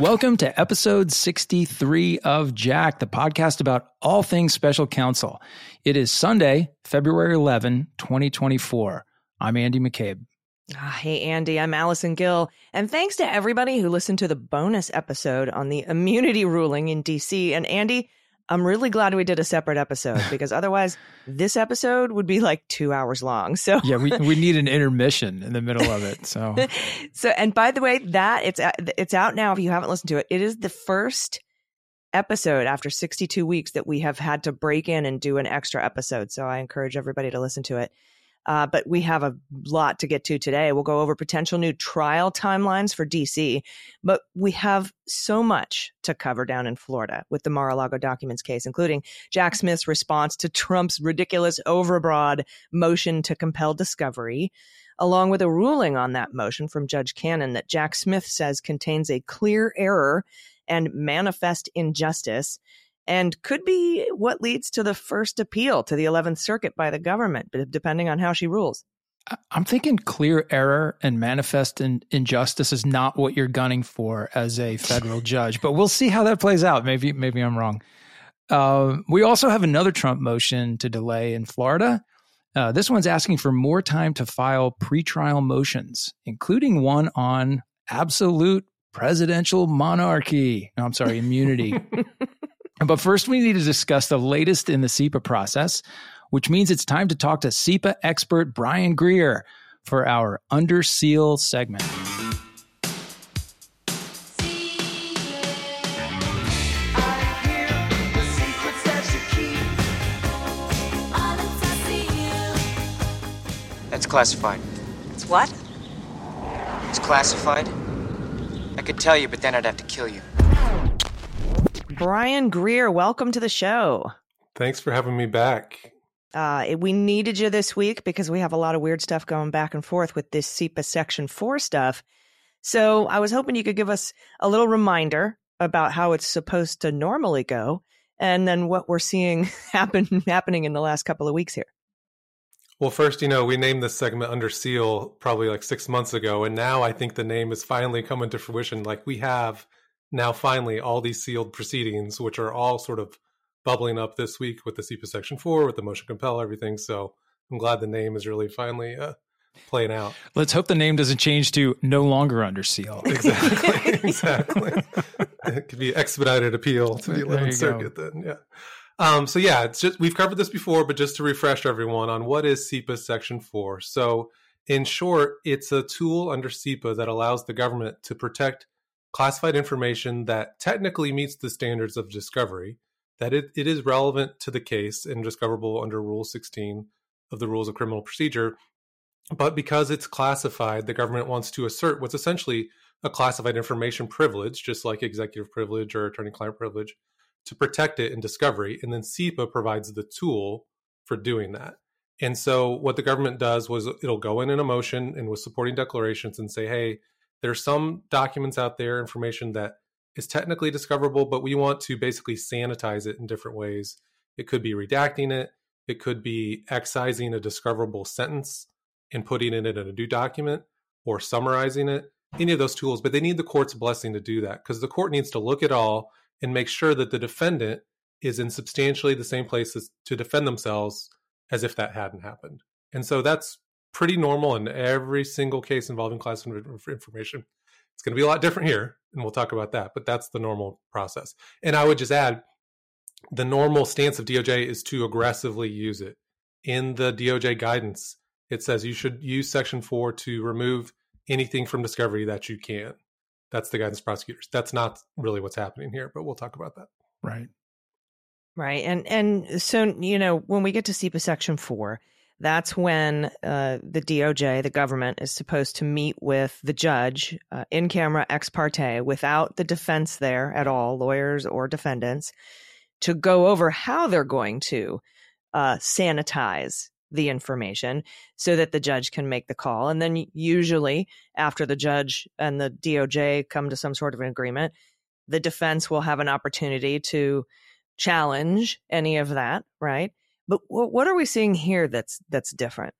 Welcome to episode 63 of Jack, the podcast about all things special counsel. It is Sunday, February 11, 2024. I'm Andy McCabe. Ah, hey, Andy, I'm Allison Gill. And thanks to everybody who listened to the bonus episode on the immunity ruling in DC. And Andy, I'm really glad we did a separate episode because otherwise this episode would be like two hours long. So yeah, we, we need an intermission in the middle of it. So so and by the way, that it's it's out now. If you haven't listened to it, it is the first episode after 62 weeks that we have had to break in and do an extra episode. So I encourage everybody to listen to it. Uh, but we have a lot to get to today. We'll go over potential new trial timelines for DC, but we have so much to cover down in Florida with the Mar a Lago documents case, including Jack Smith's response to Trump's ridiculous overbroad motion to compel discovery, along with a ruling on that motion from Judge Cannon that Jack Smith says contains a clear error and manifest injustice and could be what leads to the first appeal to the 11th Circuit by the government, depending on how she rules. I'm thinking clear error and manifest in, injustice is not what you're gunning for as a federal judge, but we'll see how that plays out. Maybe, maybe I'm wrong. Uh, we also have another Trump motion to delay in Florida. Uh, this one's asking for more time to file pretrial motions, including one on absolute presidential monarchy. No, I'm sorry, immunity. But first, we need to discuss the latest in the CIPA process, which means it's time to talk to CIPA expert Brian Greer for our Under Seal segment. That's classified. It's what? It's classified. I could tell you, but then I'd have to kill you. Brian Greer, welcome to the show. Thanks for having me back. Uh, we needed you this week because we have a lot of weird stuff going back and forth with this CIPA Section 4 stuff. So I was hoping you could give us a little reminder about how it's supposed to normally go and then what we're seeing happen happening in the last couple of weeks here. Well, first, you know, we named this segment Under Seal probably like six months ago, and now I think the name is finally coming to fruition. Like we have now finally all these sealed proceedings, which are all sort of bubbling up this week with the CIPA Section 4, with the motion compel, everything. So I'm glad the name is really finally uh, playing out. Let's hope the name doesn't change to no longer under seal. Exactly. exactly. it could be expedited appeal to the 11th Circuit go. then. Yeah. Um, so yeah, it's just we've covered this before, but just to refresh everyone on what is CIPA Section 4. So in short, it's a tool under CIPA that allows the government to protect classified information that technically meets the standards of discovery, that it, it is relevant to the case and discoverable under Rule 16 of the Rules of Criminal Procedure. But because it's classified, the government wants to assert what's essentially a classified information privilege, just like executive privilege or attorney client privilege, to protect it in discovery. And then CIPA provides the tool for doing that. And so what the government does was it'll go in in a motion and with supporting declarations and say, hey, there's some documents out there, information that is technically discoverable, but we want to basically sanitize it in different ways. It could be redacting it, it could be excising a discoverable sentence and putting it in a new document or summarizing it, any of those tools, but they need the court's blessing to do that because the court needs to look at all and make sure that the defendant is in substantially the same place to defend themselves as if that hadn't happened. And so that's pretty normal in every single case involving classified information. It's going to be a lot different here, and we'll talk about that, but that's the normal process. And I would just add the normal stance of DOJ is to aggressively use it. In the DOJ guidance, it says you should use Section 4 to remove anything from discovery that you can. That's the guidance prosecutors. That's not really what's happening here, but we'll talk about that. Right. Right. And and so, you know, when we get to CIPA Section 4, that's when uh, the DOJ, the government, is supposed to meet with the judge uh, in camera ex parte without the defense there at all, lawyers or defendants, to go over how they're going to uh, sanitize the information so that the judge can make the call. And then usually, after the judge and the DOJ come to some sort of an agreement, the defense will have an opportunity to challenge any of that, right? But what are we seeing here that's that's different?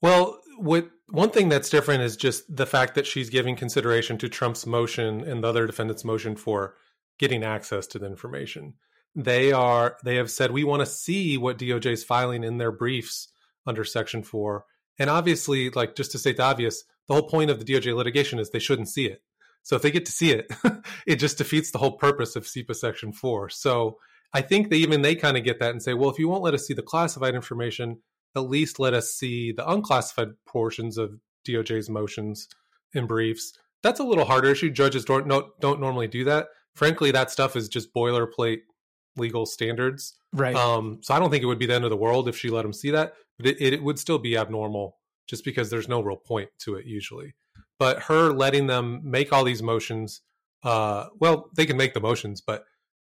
Well, what one thing that's different is just the fact that she's giving consideration to Trump's motion and the other defendants' motion for getting access to the information. They are they have said we want to see what DOJ is filing in their briefs under Section Four, and obviously, like just to state the obvious, the whole point of the DOJ litigation is they shouldn't see it. So if they get to see it, it just defeats the whole purpose of CIPA Section Four. So I think they even they kind of get that and say, well, if you won't let us see the classified information, at least let us see the unclassified portions of DOJ's motions and briefs. That's a little harder issue. Judges don't don't normally do that. Frankly, that stuff is just boilerplate legal standards. Right. Um, so I don't think it would be the end of the world if she let them see that, but it, it would still be abnormal just because there's no real point to it usually. But her letting them make all these motions, uh, well, they can make the motions, but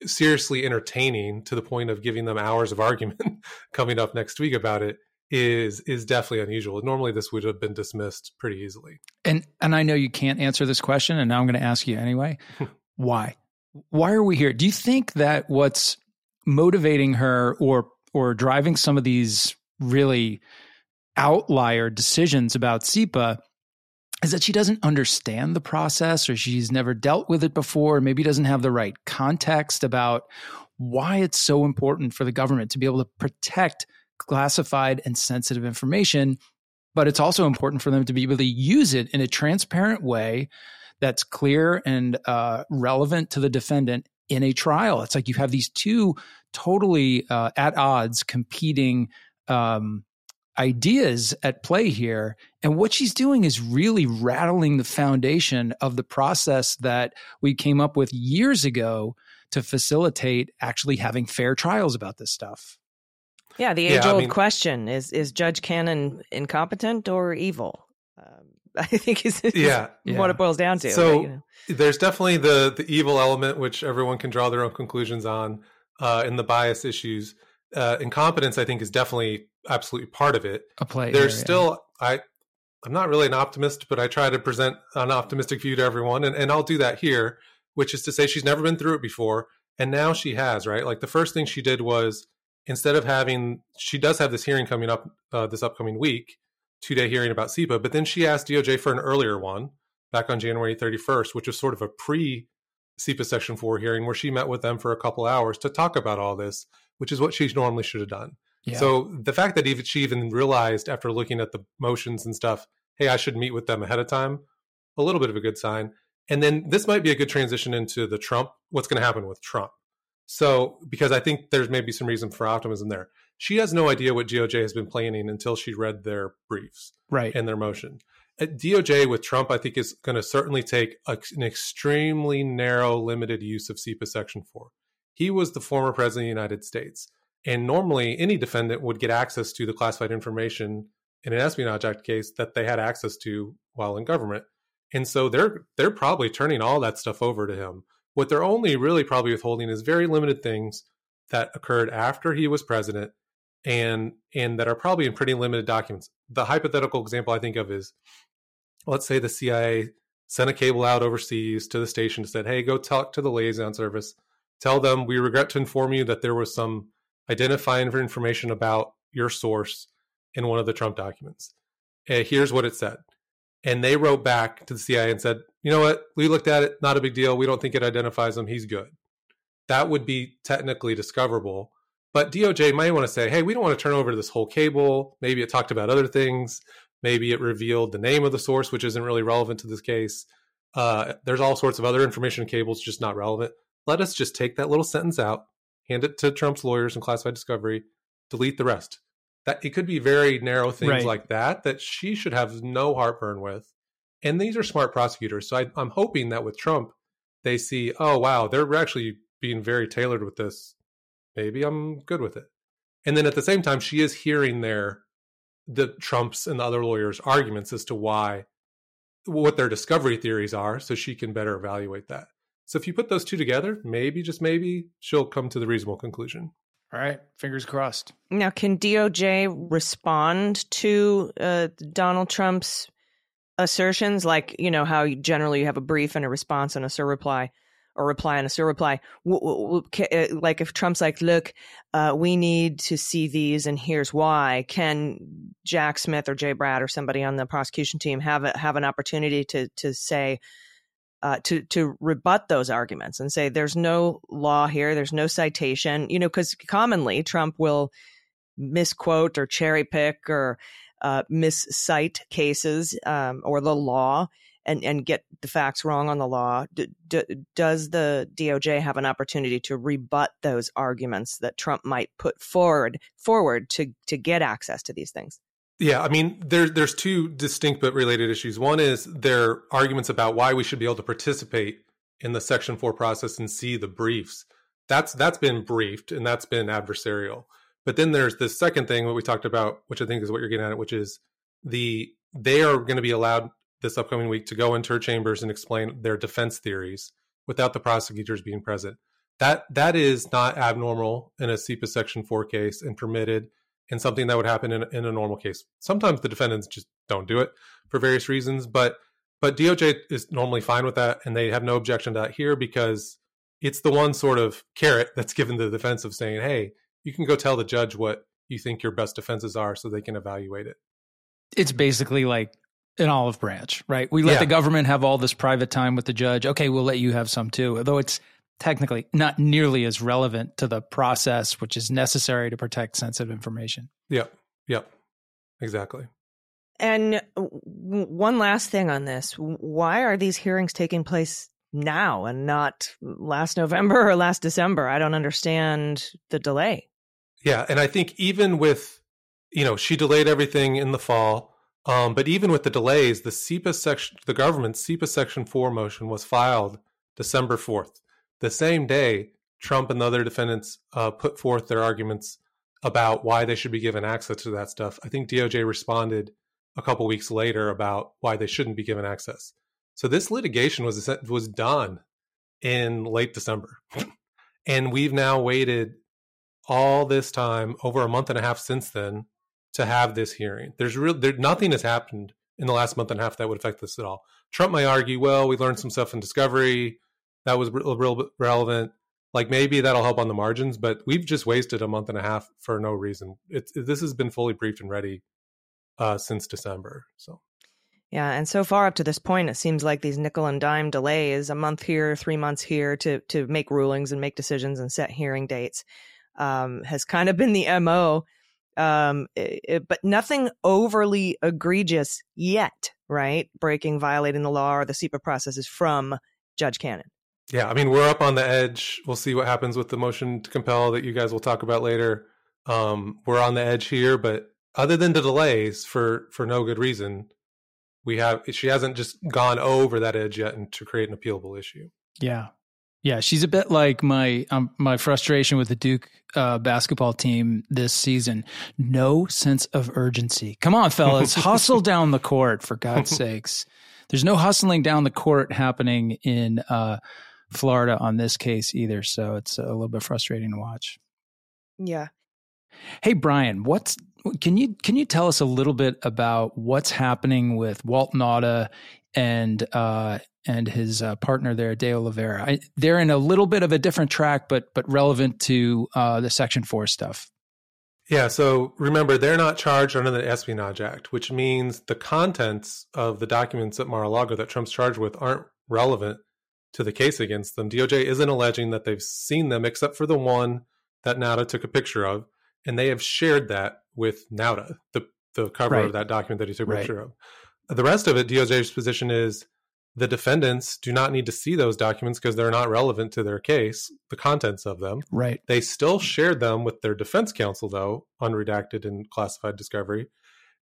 seriously entertaining to the point of giving them hours of argument coming up next week about it is is definitely unusual. Normally this would have been dismissed pretty easily. And and I know you can't answer this question and now I'm going to ask you anyway. Why? Why are we here? Do you think that what's motivating her or or driving some of these really outlier decisions about CIPA is that she doesn't understand the process or she's never dealt with it before, or maybe doesn't have the right context about why it's so important for the government to be able to protect classified and sensitive information. But it's also important for them to be able to use it in a transparent way that's clear and uh, relevant to the defendant in a trial. It's like you have these two totally uh, at odds competing um, ideas at play here. And what she's doing is really rattling the foundation of the process that we came up with years ago to facilitate actually having fair trials about this stuff. Yeah, the age old I mean, question is is Judge Cannon incompetent or evil? Um, I think is, is yeah, what yeah. it boils down to. So but, you know. there's definitely the the evil element, which everyone can draw their own conclusions on, uh, in the bias issues. Uh, incompetence, I think, is definitely absolutely part of it. A play. There's still I I'm not really an optimist, but I try to present an optimistic view to everyone, and, and I'll do that here, which is to say she's never been through it before, and now she has, right? Like the first thing she did was instead of having, she does have this hearing coming up uh, this upcoming week, two day hearing about CIPA, but then she asked DOJ for an earlier one back on January 31st, which was sort of a pre CIPA Section 4 hearing where she met with them for a couple hours to talk about all this, which is what she normally should have done. Yeah. So the fact that she even realized after looking at the motions and stuff, hey, I should meet with them ahead of time, a little bit of a good sign. And then this might be a good transition into the Trump, what's going to happen with Trump. So, because I think there's maybe some reason for optimism there. She has no idea what DOJ has been planning until she read their briefs right. and their motion. Uh, at DOJ with Trump, I think is going to certainly take a, an extremely narrow, limited use of CIPA Section 4. He was the former president of the United States. And normally, any defendant would get access to the classified information in an Espionage Act case that they had access to while in government. And so they're they're probably turning all that stuff over to him. What they're only really probably withholding is very limited things that occurred after he was president and and that are probably in pretty limited documents. The hypothetical example I think of is let's say the CIA sent a cable out overseas to the station said, Hey, go talk to the liaison service. Tell them we regret to inform you that there was some identifying for information about your source in one of the Trump documents. And here's what it said. And they wrote back to the CIA and said, you know what? We looked at it, not a big deal. We don't think it identifies him. He's good. That would be technically discoverable. But DOJ might want to say, hey, we don't want to turn over this whole cable. Maybe it talked about other things. Maybe it revealed the name of the source, which isn't really relevant to this case. Uh, there's all sorts of other information cables just not relevant. Let us just take that little sentence out hand it to Trump's lawyers and classified discovery, delete the rest. That it could be very narrow things right. like that that she should have no heartburn with. And these are smart prosecutors. So I, I'm hoping that with Trump, they see, oh wow, they're actually being very tailored with this. Maybe I'm good with it. And then at the same time, she is hearing their the Trumps and the other lawyers' arguments as to why what their discovery theories are, so she can better evaluate that. So if you put those two together, maybe just maybe she'll come to the reasonable conclusion. All right, fingers crossed. Now, can DOJ respond to uh, Donald Trump's assertions, like you know how generally you have a brief and a response and a surreply, or reply and a surreply? Uh, like if Trump's like, "Look, uh, we need to see these, and here's why," can Jack Smith or Jay Bratt or somebody on the prosecution team have a, have an opportunity to to say? Uh, to to rebut those arguments and say there's no law here, there's no citation, you know, because commonly Trump will misquote or cherry pick or uh, miscite cases um, or the law and and get the facts wrong on the law. D- d- does the DOJ have an opportunity to rebut those arguments that Trump might put forward forward to to get access to these things? Yeah, I mean, there's there's two distinct but related issues. One is their arguments about why we should be able to participate in the Section Four process and see the briefs. That's that's been briefed and that's been adversarial. But then there's this second thing what we talked about, which I think is what you're getting at, which is the they are going to be allowed this upcoming week to go into her chambers and explain their defense theories without the prosecutors being present. That that is not abnormal in a CIPA Section Four case and permitted and something that would happen in, in a normal case. Sometimes the defendants just don't do it for various reasons, but but DOJ is normally fine with that, and they have no objection to that here because it's the one sort of carrot that's given to the defense of saying, "Hey, you can go tell the judge what you think your best defenses are, so they can evaluate it." It's basically like an olive branch, right? We let Yeah. the government have all this private time with the judge. Okay, we'll let you have some too. Although it's technically not nearly as relevant to the process, which is necessary to protect sensitive information. Yep, yep, exactly. And w- one last thing on this: why are these hearings taking place now and not last November or last December? I don't understand the delay. Yeah, and I think even with you know she delayed everything in the fall, um, but even with the delays, the CIPA section, the government CIPA Section Four motion was filed December fourth, the same day Trump and the other defendants uh, put forth their arguments about why they should be given access to that stuff. I think DOJ responded a couple weeks later about why they shouldn't be given access. So this litigation was was done in late December, and we've now waited all this time, over a month and a half since then, to have this hearing. There's real there nothing has happened in the last month and a half that would affect this at all. Trump may argue, well, we learned some stuff in discovery that was real, real relevant. Like maybe that'll help on the margins, but we've just wasted a month and a half for no reason. It's this has been fully briefed and ready uh, since December. So Yeah, and so far up to this point, it seems like these nickel and dime delays, a month here, three months here, to to make rulings and make decisions and set hearing dates, um, has kind of been the mo. Um, it- it- but nothing overly egregious yet, right? Breaking, violating the law, or the CIPA processes from Judge Cannon. Yeah, I mean, we're up on the edge. We'll see what happens with the motion to compel that you guys will talk about later. Um, we're on the edge here, but other than the delays for for no good reason, we have she hasn't just gone over that edge yet and to create an appealable issue. Yeah. Yeah, she's a bit like my um, my frustration with the Duke uh, basketball team this season. No sense of urgency. Come on, fellas, hustle down the court for God's sakes. There's no hustling down the court happening in uh, Florida on this case either, so it's a little bit frustrating to watch. Yeah. Hey Brian, what's can you can you tell us a little bit about what's happening with Walt Nauta and uh, and his uh, partner there, De Oliveira? I, they're in a little bit of a different track, but but relevant to uh, the Section Four stuff. Yeah, so remember they're not charged under the Espionage Act, which means the contents of the documents at Mar-a-Lago that Trump's charged with aren't relevant to the case against them. DOJ isn't alleging that they've seen them except for the one that Nauta took a picture of, and they have shared that with Nauta, the the cover Right. of that document that he took a Right. picture of. The rest of it, DOJ's position is the defendants do not need to see those documents because they're not relevant to their case, the contents of them. Right. They still shared them with their defense counsel, though, unredacted and classified discovery.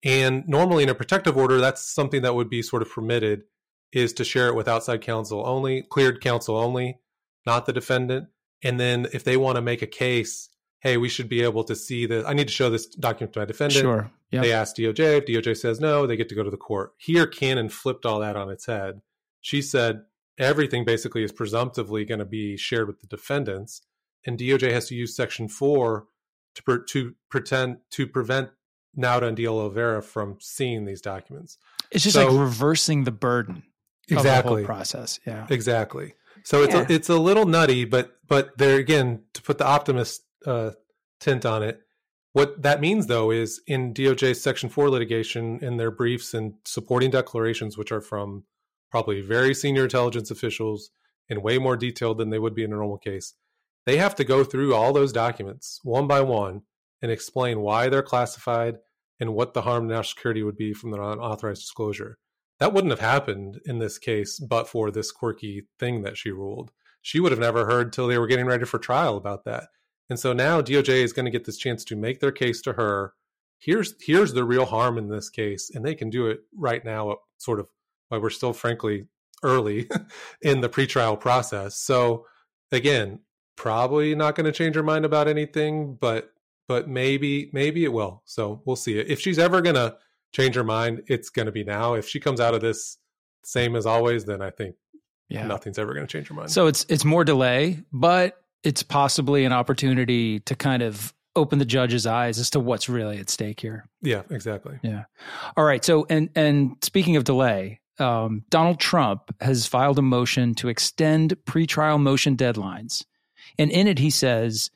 And normally in a protective order, that's something that would be sort of permitted is to share it with outside counsel only, cleared counsel only, not the defendant. And then if they want to make a case hey, we should be able to see this. I need to show this document to my defendant. Sure. Yep. They ask DOJ. If DOJ says no, they get to go to the court. Here, Cannon flipped all that on its head. She said everything basically is presumptively going to be shared with the defendants, and DOJ has to use Section Four to per, to pretend to prevent Nauta and De Oliveira from seeing these documents. It's just So- like reversing the burden Exactly. whole process. Yeah. Exactly. So it's Yeah. a, it's a little nutty, but but there again to put the optimist uh, tint on it. What that means though is in DOJ's Section Four litigation, in their briefs and supporting declarations, which are from probably very senior intelligence officials and way more detailed than they would be in a normal case, they have to go through all those documents one by one and explain why they're classified and what the harm to national security would be from their unauthorized disclosure that wouldn't have happened in this case but for this quirky thing that she ruled. She would have never heard till they were getting ready for trial about that. And so now DOJ is going to get this chance to make their case to her. Here's here's the real harm in this case, and they can do it right now, uh, sort of while we're still frankly early in the pretrial process. So again, probably not going to change her mind about anything, but but maybe maybe it will. So we'll see. If she's ever going to change her mind, it's going to be now. If she comes out of this same as always, then I think Yeah. nothing's ever going to change her mind. So it's it's more delay, but it's possibly an opportunity to kind of open the judge's eyes as to what's really at stake here. yeah, exactly. Yeah. All right. So and and speaking of delay, um, Donald Trump has filed a motion to extend pretrial motion deadlines, and in it he says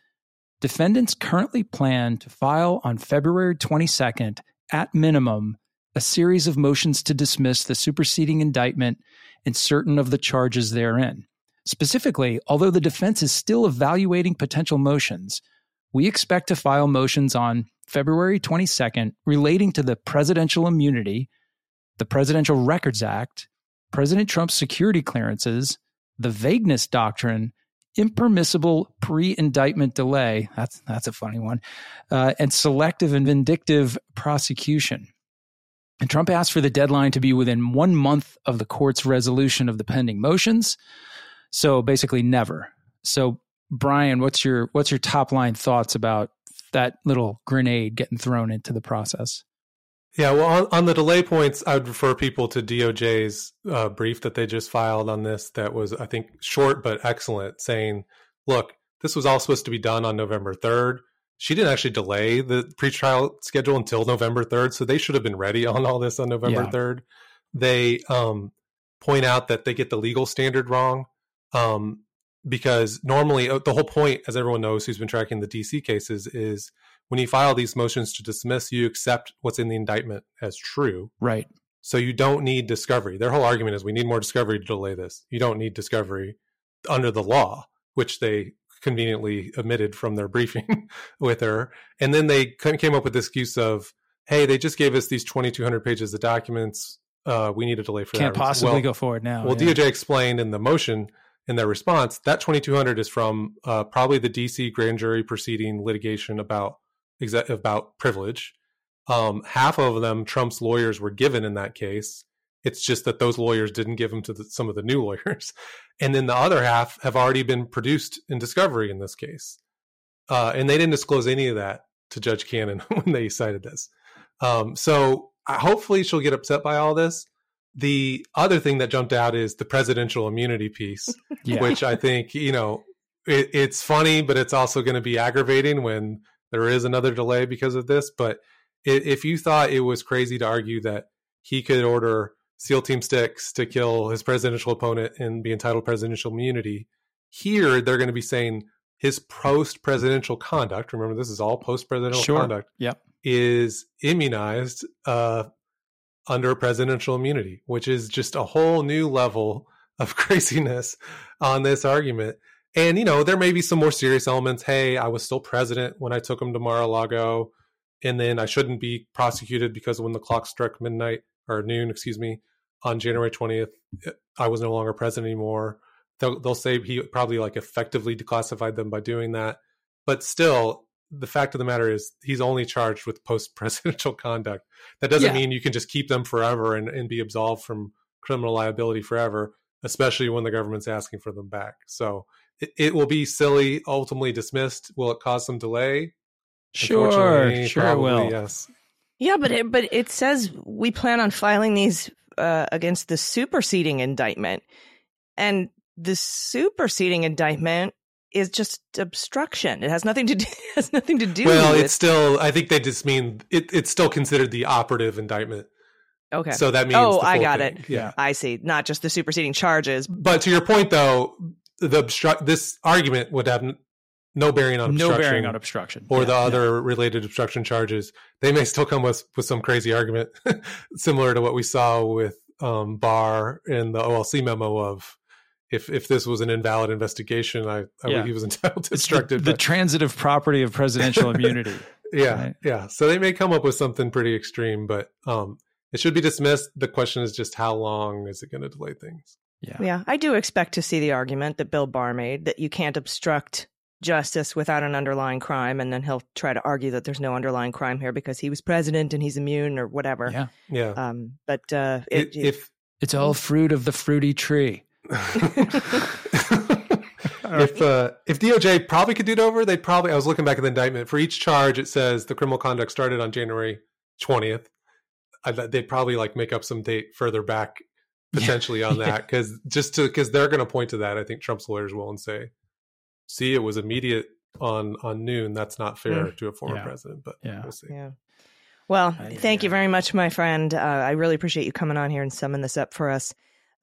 defendants currently plan to file on February twenty second at minimum a series of motions to dismiss the superseding indictment and certain of the charges therein. Specifically, although the defense is still evaluating potential motions, we expect to file motions on February 22nd relating to the presidential immunity, the Presidential Records Act, President Trump's security clearances, the vagueness doctrine, impermissible pre-indictment delay. That's that's a funny one, uh, and selective and vindictive prosecution. And Trump asked for the deadline to be within one month of the court's resolution of the pending motions. So basically, never. So, Brian, what's your what's your top line thoughts about that little grenade getting thrown into the process? Yeah, well, on, on the delay points, I would refer people to DOJ's uh, brief that they just filed on this. That was, I think, short but excellent, saying, "Look, this was all supposed to be done on November third. She didn't actually delay the pretrial schedule until November third, so they should have been ready on all this on November Yeah. third. They um, point out that they get the legal standard wrong um, because normally uh, the whole point, as everyone knows who's been tracking the DC cases, is when you file these motions to dismiss, you accept what's in the indictment as true. Right. So you don't need discovery. Their whole argument is we need more discovery to delay this. You don't need discovery under the law, which they conveniently omitted from their briefing with her. And then they came up with this excuse of, hey, they just gave us these 2,200 pages of documents. Uh, we need a delay for that. Can't possibly Well, go forward now. well, yeah. DOJ explained in the motion in their response that 2200 is from uh, probably the DC grand jury proceeding litigation about exa- about privilege. Um, half of them Trump's lawyers were given in that case. It's just that those lawyers didn't give them to the, some of the new lawyers, and then the other half have already been produced in discovery in this case, uh, and they didn't disclose any of that to Judge Cannon when they cited this. Um, so hopefully she'll get upset by all this. The other thing that jumped out is the presidential immunity piece, Yeah. which I think, you know, it, it's funny, but it's also going to be aggravating when there is another delay because of this. But if you thought it was crazy to argue that he could order SEAL Team Six to kill his presidential opponent and be entitled presidential immunity, here they're going to be saying his post presidential conduct. Remember, this is all post presidential Sure. conduct Yep. is immunized uh, under presidential immunity, which is just a whole new level of craziness on this argument. And, you know, there may be some more serious elements. Hey, I was still president when I took him to Mar a Lago, and then I shouldn't be prosecuted because when the clock struck midnight or noon, excuse me, on January 20th, I was no longer president anymore. They'll, they'll say he probably like effectively declassified them by doing that. But still, the fact of the matter is he's only charged with post presidential conduct. That doesn't Yeah. mean you can just keep them forever and, and be absolved from criminal liability forever, especially when the government's asking for them back. So it, it will be silly, ultimately dismissed. Will it cause some delay? Sure, sure it probably, will. Yes. Yeah, but it, but it says we plan on filing these uh, against the superseding indictment, and the superseding indictment is just obstruction. It has nothing to do has nothing to do. Well, with, it's still. I think they just mean it, it's still considered the operative indictment. okay. So that means. oh, the I got thing. it. Yeah. I see. Not just the superseding charges. But to your point, though, the obstruct this argument would have no bearing on No obstruction bearing on obstruction. or Yeah, the yeah. other related obstruction charges. They may still come with with some crazy argument, similar to what we saw with um, Barr in the OLC memo of if if this was an invalid investigation, I, I Yeah. he was entitled to It's obstruct the, the transitive property of presidential immunity. yeah, right? yeah. So they may come up with something pretty extreme, but um, it should be dismissed. The question is just how long is it going to delay things? Yeah. Yeah, I do expect to see the argument that Bill Barr made that you can't obstruct justice without an underlying crime, and then he'll try to argue that there's no underlying crime here because he was president and he's immune or whatever. Yeah. Yeah. Um, but uh, It- it, if It's all fruit of the fruity tree. if uh, if DOJ probably could do it over, they'd probably. I was looking back at the indictment for each charge. It says the criminal conduct started on January twentieth. They'd probably like make up some date further back potentially on that because just to because they're going to point to that. I think Trump's lawyers will and say, "See, it was immediate on on noon. That's not fair to a former Yeah. president." But Yeah. we'll see. yeah. Well, I- thank you very much, my friend. Uh, I really appreciate you coming on here and summing this up for us.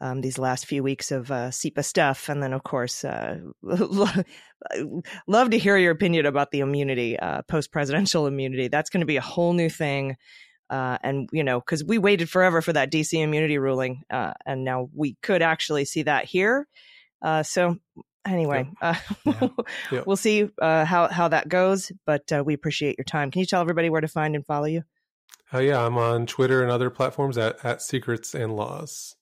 Um, these last few weeks of uh, CIPA stuff, and then of course, uh, love to hear your opinion about the immunity, uh, post presidential immunity. That's going to be a whole new thing. Uh, and you know, because we waited forever for that DC immunity ruling, uh, and now we could actually see that here. Uh, so anyway, uh, Yeah. we'll see uh, how how that goes. But uh, we appreciate your time. Can you tell everybody where to find and follow you? Oh yeah, I'm on Twitter and other platforms at at Secrets and Laws.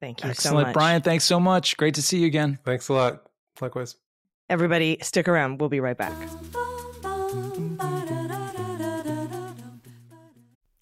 Thank you so Excellent. much, Brian, thanks so much. Great to see you again. Thanks a lot. Likewise. Everybody, stick around. We'll be right back.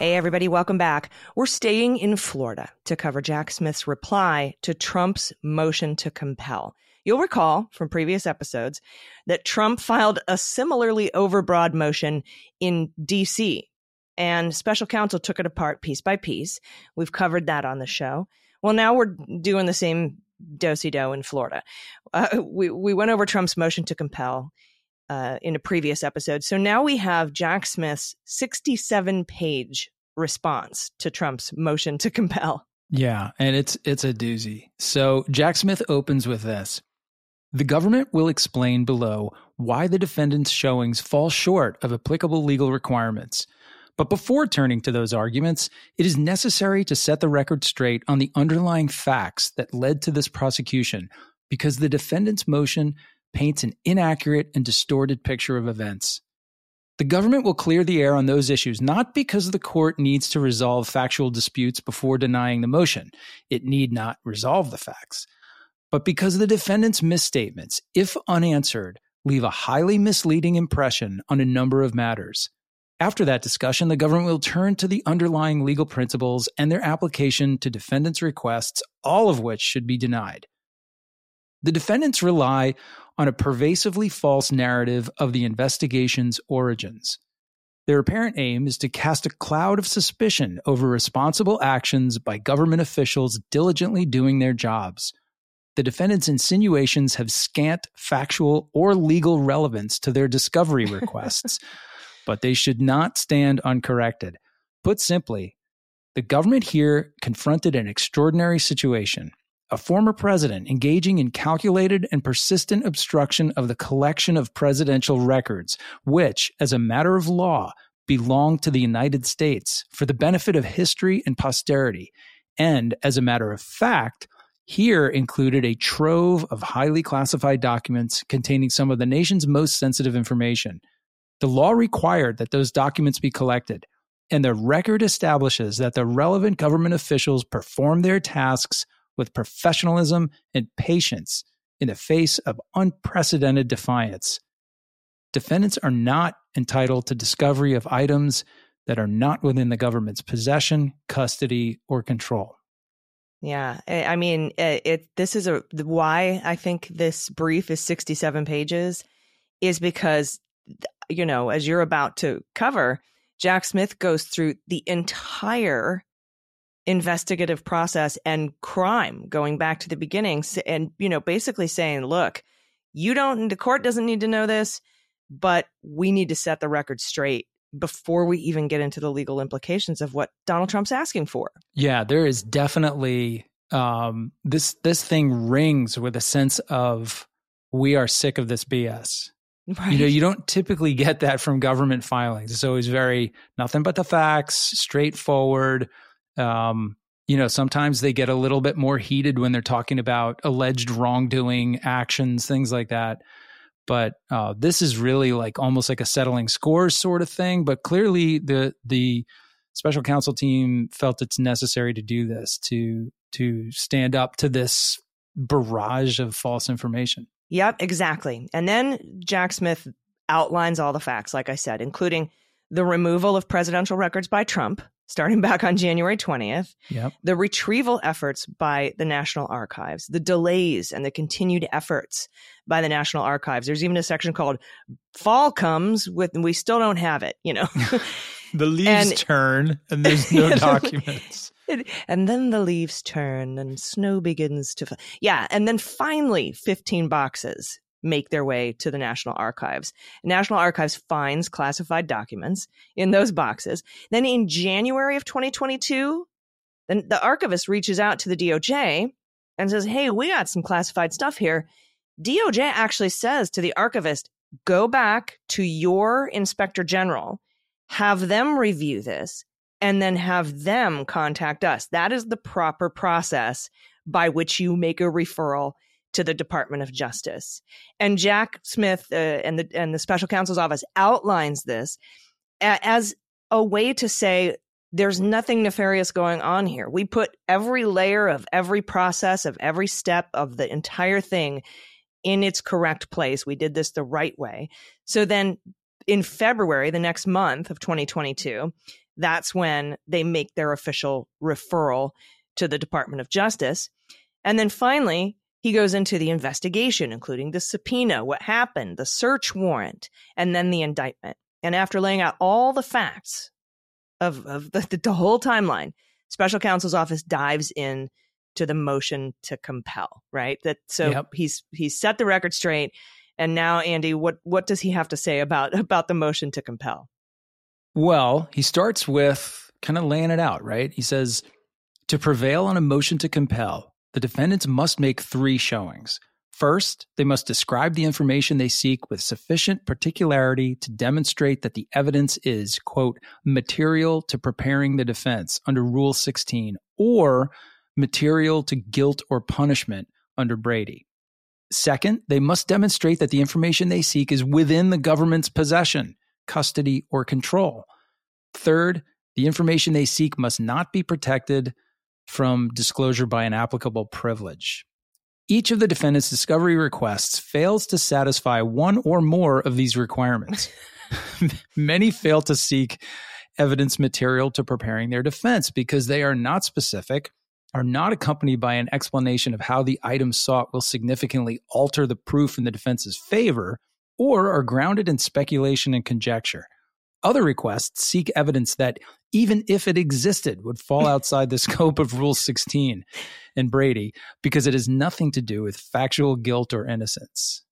Hey, everybody, welcome back. We're staying in Florida to cover Jack Smith's reply to Trump's motion to compel. You'll recall from previous episodes that Trump filed a similarly overbroad motion in DC. and special counsel took it apart piece by piece. We've covered that on the show. Well, now we're doing the same dosey do in Florida. Uh, we we went over Trump's motion to compel uh, in a previous episode, so now we have Jack Smith's 67 page response to Trump's motion to compel. Yeah, and it's it's a doozy. So Jack Smith opens with this. The government will explain below why the defendant's showings fall short of applicable legal requirements. But before turning to those arguments, it is necessary to set the record straight on the underlying facts that led to this prosecution, because the defendant's motion paints an inaccurate and distorted picture of events. The government will clear the air on those issues not because the court needs to resolve factual disputes before denying the motion. It need not resolve the facts but because the defendant's misstatements, if unanswered, leave a highly misleading impression on a number of matters. After that discussion, the government will turn to the underlying legal principles and their application to defendants' requests, all of which should be denied. The defendants rely on a pervasively false narrative of the investigation's origins. Their apparent aim is to cast a cloud of suspicion over responsible actions by government officials diligently doing their jobs the defendant's insinuations have scant factual or legal relevance to their discovery requests, but they should not stand uncorrected. Put simply, the government here confronted an extraordinary situation. A former president engaging in calculated and persistent obstruction of the collection of presidential records, which, as a matter of law, belong to the United States for the benefit of history and posterity, and, as a matter of fact, here included a trove of highly classified documents containing some of the nation's most sensitive information. The law required that those documents be collected, and the record establishes that the relevant government officials performed their tasks with professionalism and patience in the face of unprecedented defiance. Defendants are not entitled to discovery of items that are not within the government's possession, custody, or control. Yeah, I mean, it, it, This is a why I think this brief is sixty-seven pages, is because you know, as you're about to cover, Jack Smith goes through the entire investigative process and crime going back to the beginning, and you know, basically saying, look, you don't, the court doesn't need to know this, but we need to set the record straight before we even get into the legal implications of what Donald Trump's asking for. Yeah, there is definitely um, this this thing rings with a sense of we are sick of this BS. Right. You know, you don't typically get that from government filings. It's always very nothing but the facts, straightforward. Um, you know, sometimes they get a little bit more heated when they're talking about alleged wrongdoing, actions, things like that. But uh, this is really like almost like a settling scores sort of thing. But clearly, the the special counsel team felt it's necessary to do this to to stand up to this barrage of false information. Yep, exactly. And then Jack Smith outlines all the facts, like I said, including the removal of presidential records by Trump, starting back on January 20th, yep. the retrieval efforts by the National Archives, the delays and the continued efforts by the National Archives. There's even a section called Fall Comes with, we still don't have it, you know. the leaves and, turn and there's no documents. And then the leaves turn and snow begins to. Fall. Yeah. And then finally, 15 boxes make their way to the National Archives. National Archives finds classified documents in those boxes. Then in January of 2022, then the archivist reaches out to the DOJ and says, Hey, we got some classified stuff here. DOJ actually says to the archivist, Go back to your inspector general, have them review this, and then have them contact us. That is the proper process by which you make a referral to the Department of Justice. And Jack Smith uh, and the and the special counsel's office outlines this as a way to say there's nothing nefarious going on here. We put every layer of every process of every step of the entire thing in its correct place. We did this the right way. So then in February, the next month of 2022, that's when they make their official referral to the Department of Justice. And then finally, he goes into the investigation, including the subpoena, what happened, the search warrant, and then the indictment. And after laying out all the facts of, of the, the whole timeline, special counsel's office dives in to the motion to compel, right? That so yep. he's he's set the record straight. And now, Andy, what what does he have to say about about the motion to compel? Well, he starts with kind of laying it out, right? He says to prevail on a motion to compel, the defendants must make three showings. First, they must describe the information they seek with sufficient particularity to demonstrate that the evidence is, quote, material to preparing the defense under Rule 16 or material to guilt or punishment under Brady. Second, they must demonstrate that the information they seek is within the government's possession, custody, or control. Third, the information they seek must not be protected from disclosure by an applicable privilege. Each of the defendant's discovery requests fails to satisfy one or more of these requirements. Many fail to seek evidence material to preparing their defense because they are not specific, are not accompanied by an explanation of how the item sought will significantly alter the proof in the defense's favor, or are grounded in speculation and conjecture. Other requests seek evidence that, even if it existed, would fall outside the scope of Rule 16 and Brady because it has nothing to do with factual guilt or innocence.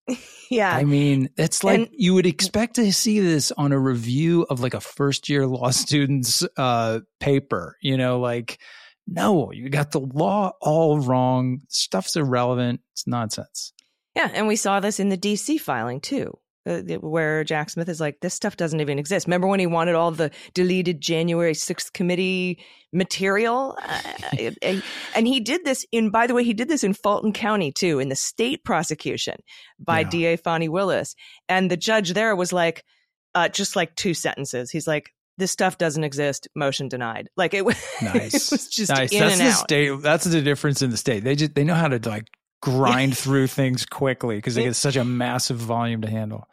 Yeah. I mean, it's like and, you would expect to see this on a review of like a first year law student's uh, paper, you know, like, no, you got the law all wrong. Stuff's irrelevant. It's nonsense. Yeah. And we saw this in the DC filing too uh, where Jack Smith is like, this stuff doesn't even exist. Remember when he wanted all the deleted January 6th committee material? Uh, and he did this in, by the way, he did this in Fulton County too, in the state prosecution by yeah. DA Fani Willis. And the judge there was like, uh, just like two sentences. He's like, this stuff doesn't exist. Motion denied. Like it, nice. it was just nice. in that's and the out. State. That's the difference in the state. They just they know how to like grind through things quickly because they get such a massive volume to handle.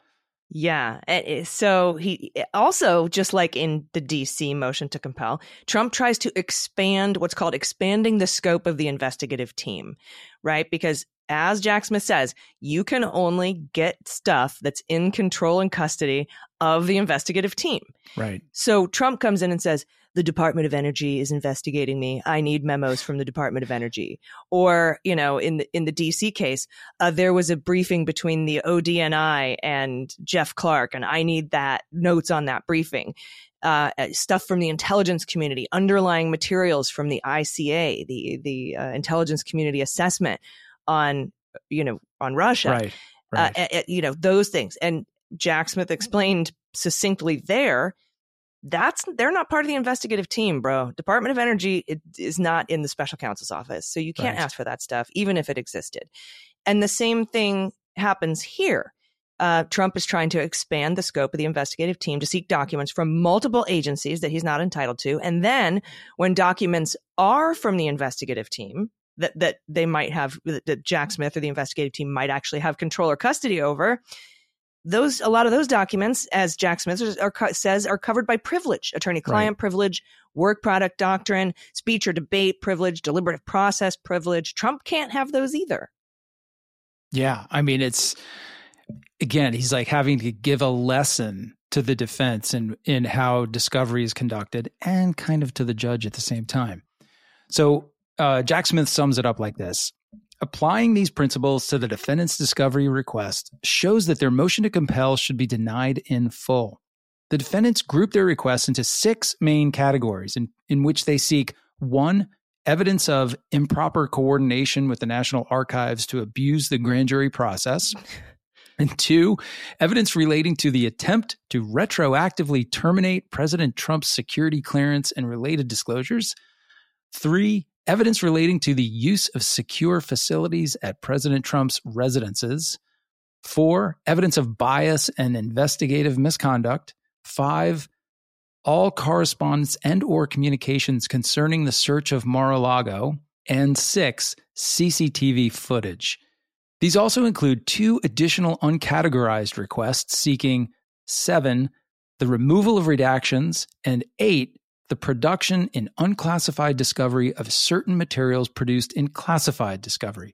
Yeah. Eh, eh, so he eh, also, just like in the DC motion to compel, Trump tries to expand what's called expanding the scope of the investigative team, right? Because as Jack Smith says, you can only get stuff that's in control and custody of the investigative team. Right. So Trump comes in and says, the Department of Energy is investigating me. I need memos from the Department of Energy. Or, you know, in the, in the DC case, uh, there was a briefing between the ODNI and Jeff Clark, and I need that notes on that briefing. Uh, uh stuff from the intelligence community, underlying materials from the ICA, the the uh, intelligence community assessment on you know on Russia, right? Uh, right. Uh, you know those things. And Jack Smith explained succinctly there that's they're not part of the investigative team, bro. Department of Energy is not in the special counsel's office, so you can't right. ask for that stuff, even if it existed. And the same thing happens here. Uh, Trump is trying to expand the scope of the investigative team to seek documents from multiple agencies that he's not entitled to, and then when documents are from the investigative team that that they might have that Jack Smith or the investigative team might actually have control or custody over, those a lot of those documents, as Jack Smith are, says, are covered by privilege, attorney-client right. privilege, work product doctrine, speech or debate privilege, deliberative process privilege. Trump can't have those either. Yeah, I mean, it's again, he's like having to give a lesson to the defense in in how discovery is conducted, and kind of to the judge at the same time. So uh, Jack Smith sums it up like this: Applying these principles to the defendant's discovery request shows that their motion to compel should be denied in full. The defendants group their requests into six main categories in, in which they seek one, evidence of improper coordination with the National Archives to abuse the grand jury process. And two, evidence relating to the attempt to retroactively terminate President Trump's security clearance and related disclosures. Three, evidence relating to the use of secure facilities at President Trump's residences. Four, evidence of bias and investigative misconduct. Five, all correspondence and or communications concerning the search of Mar-a-Lago. And six, CCTV footage. These also include two additional uncategorized requests seeking seven, the removal of redactions, and eight, the production in unclassified discovery of certain materials produced in classified discovery.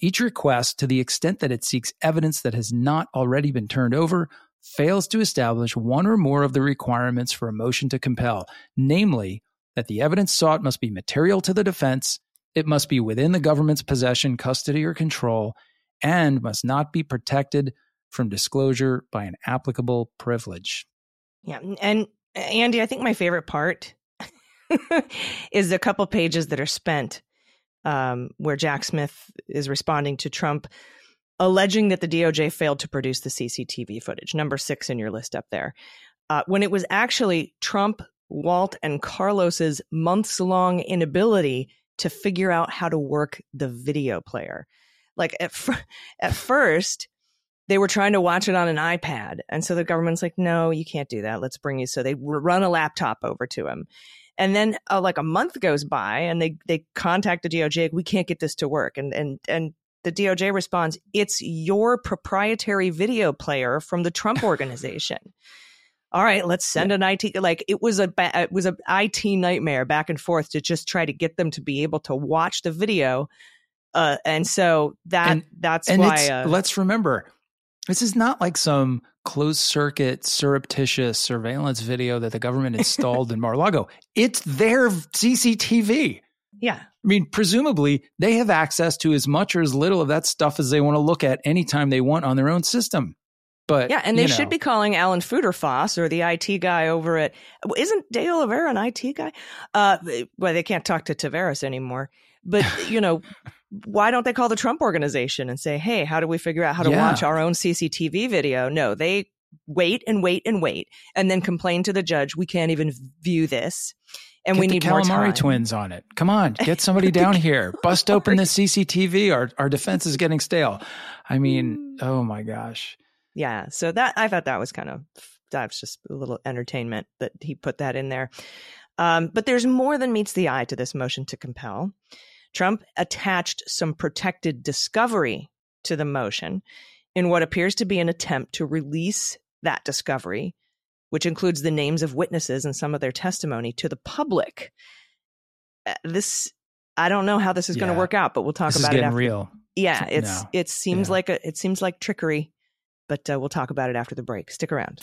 Each request, to the extent that it seeks evidence that has not already been turned over, fails to establish one or more of the requirements for a motion to compel, namely, that the evidence sought must be material to the defense, it must be within the government's possession, custody, or control, and must not be protected from disclosure by an applicable privilege. Yeah. And Andy, I think my favorite part is a couple pages that are spent um, where Jack Smith is responding to Trump, alleging that the DOJ failed to produce the CCTV footage, number six in your list up there, uh, when it was actually Trump, Walt, and Carlos's months long inability to figure out how to work the video player. Like at, f- at first, they were trying to watch it on an iPad. And so the government's like, no, you can't do that. Let's bring you. So they run a laptop over to him. And then uh, like a month goes by and they, they contact the DOJ. We can't get this to work. And, and, and the DOJ responds, it's your proprietary video player from the Trump organization. All right, let's send an IT. Like it was a it was a IT nightmare back and forth to just try to get them to be able to watch the video, uh, and so that and, that's and why. Uh, let's remember, this is not like some closed circuit surreptitious surveillance video that the government installed in Mar-a-Lago. It's their CCTV. Yeah. I mean, presumably they have access to as much or as little of that stuff as they want to look at anytime they want on their own system. But yeah, and they know. should be calling Alan Futerfas or the IT guy over at isn't De Oliveira an IT guy? Uh, well, they can't talk to Taveras anymore. But you know, why don't they call the Trump organization and say, "Hey, how do we figure out how to yeah. watch our own CCTV video?" No, they wait and wait and wait, and then complain to the judge, "We can't even view this." and get we need the more calamari twins on it. Come on, get somebody down here. Bust open the CCTV. Our our defense is getting stale. I mean, mm. oh my gosh. Yeah. So that I thought that was kind of that's just a little entertainment that he put that in there. Um, but there's more than meets the eye to this motion to compel. Trump attached some protected discovery to the motion in what appears to be an attempt to release that discovery which includes the names of witnesses and some of their testimony to the public. Uh, this, I don't know how this is yeah. going to work out, but we'll talk this about it. After. real. Yeah, it's no. it seems yeah. like a it seems like trickery, but uh, we'll talk about it after the break. Stick around.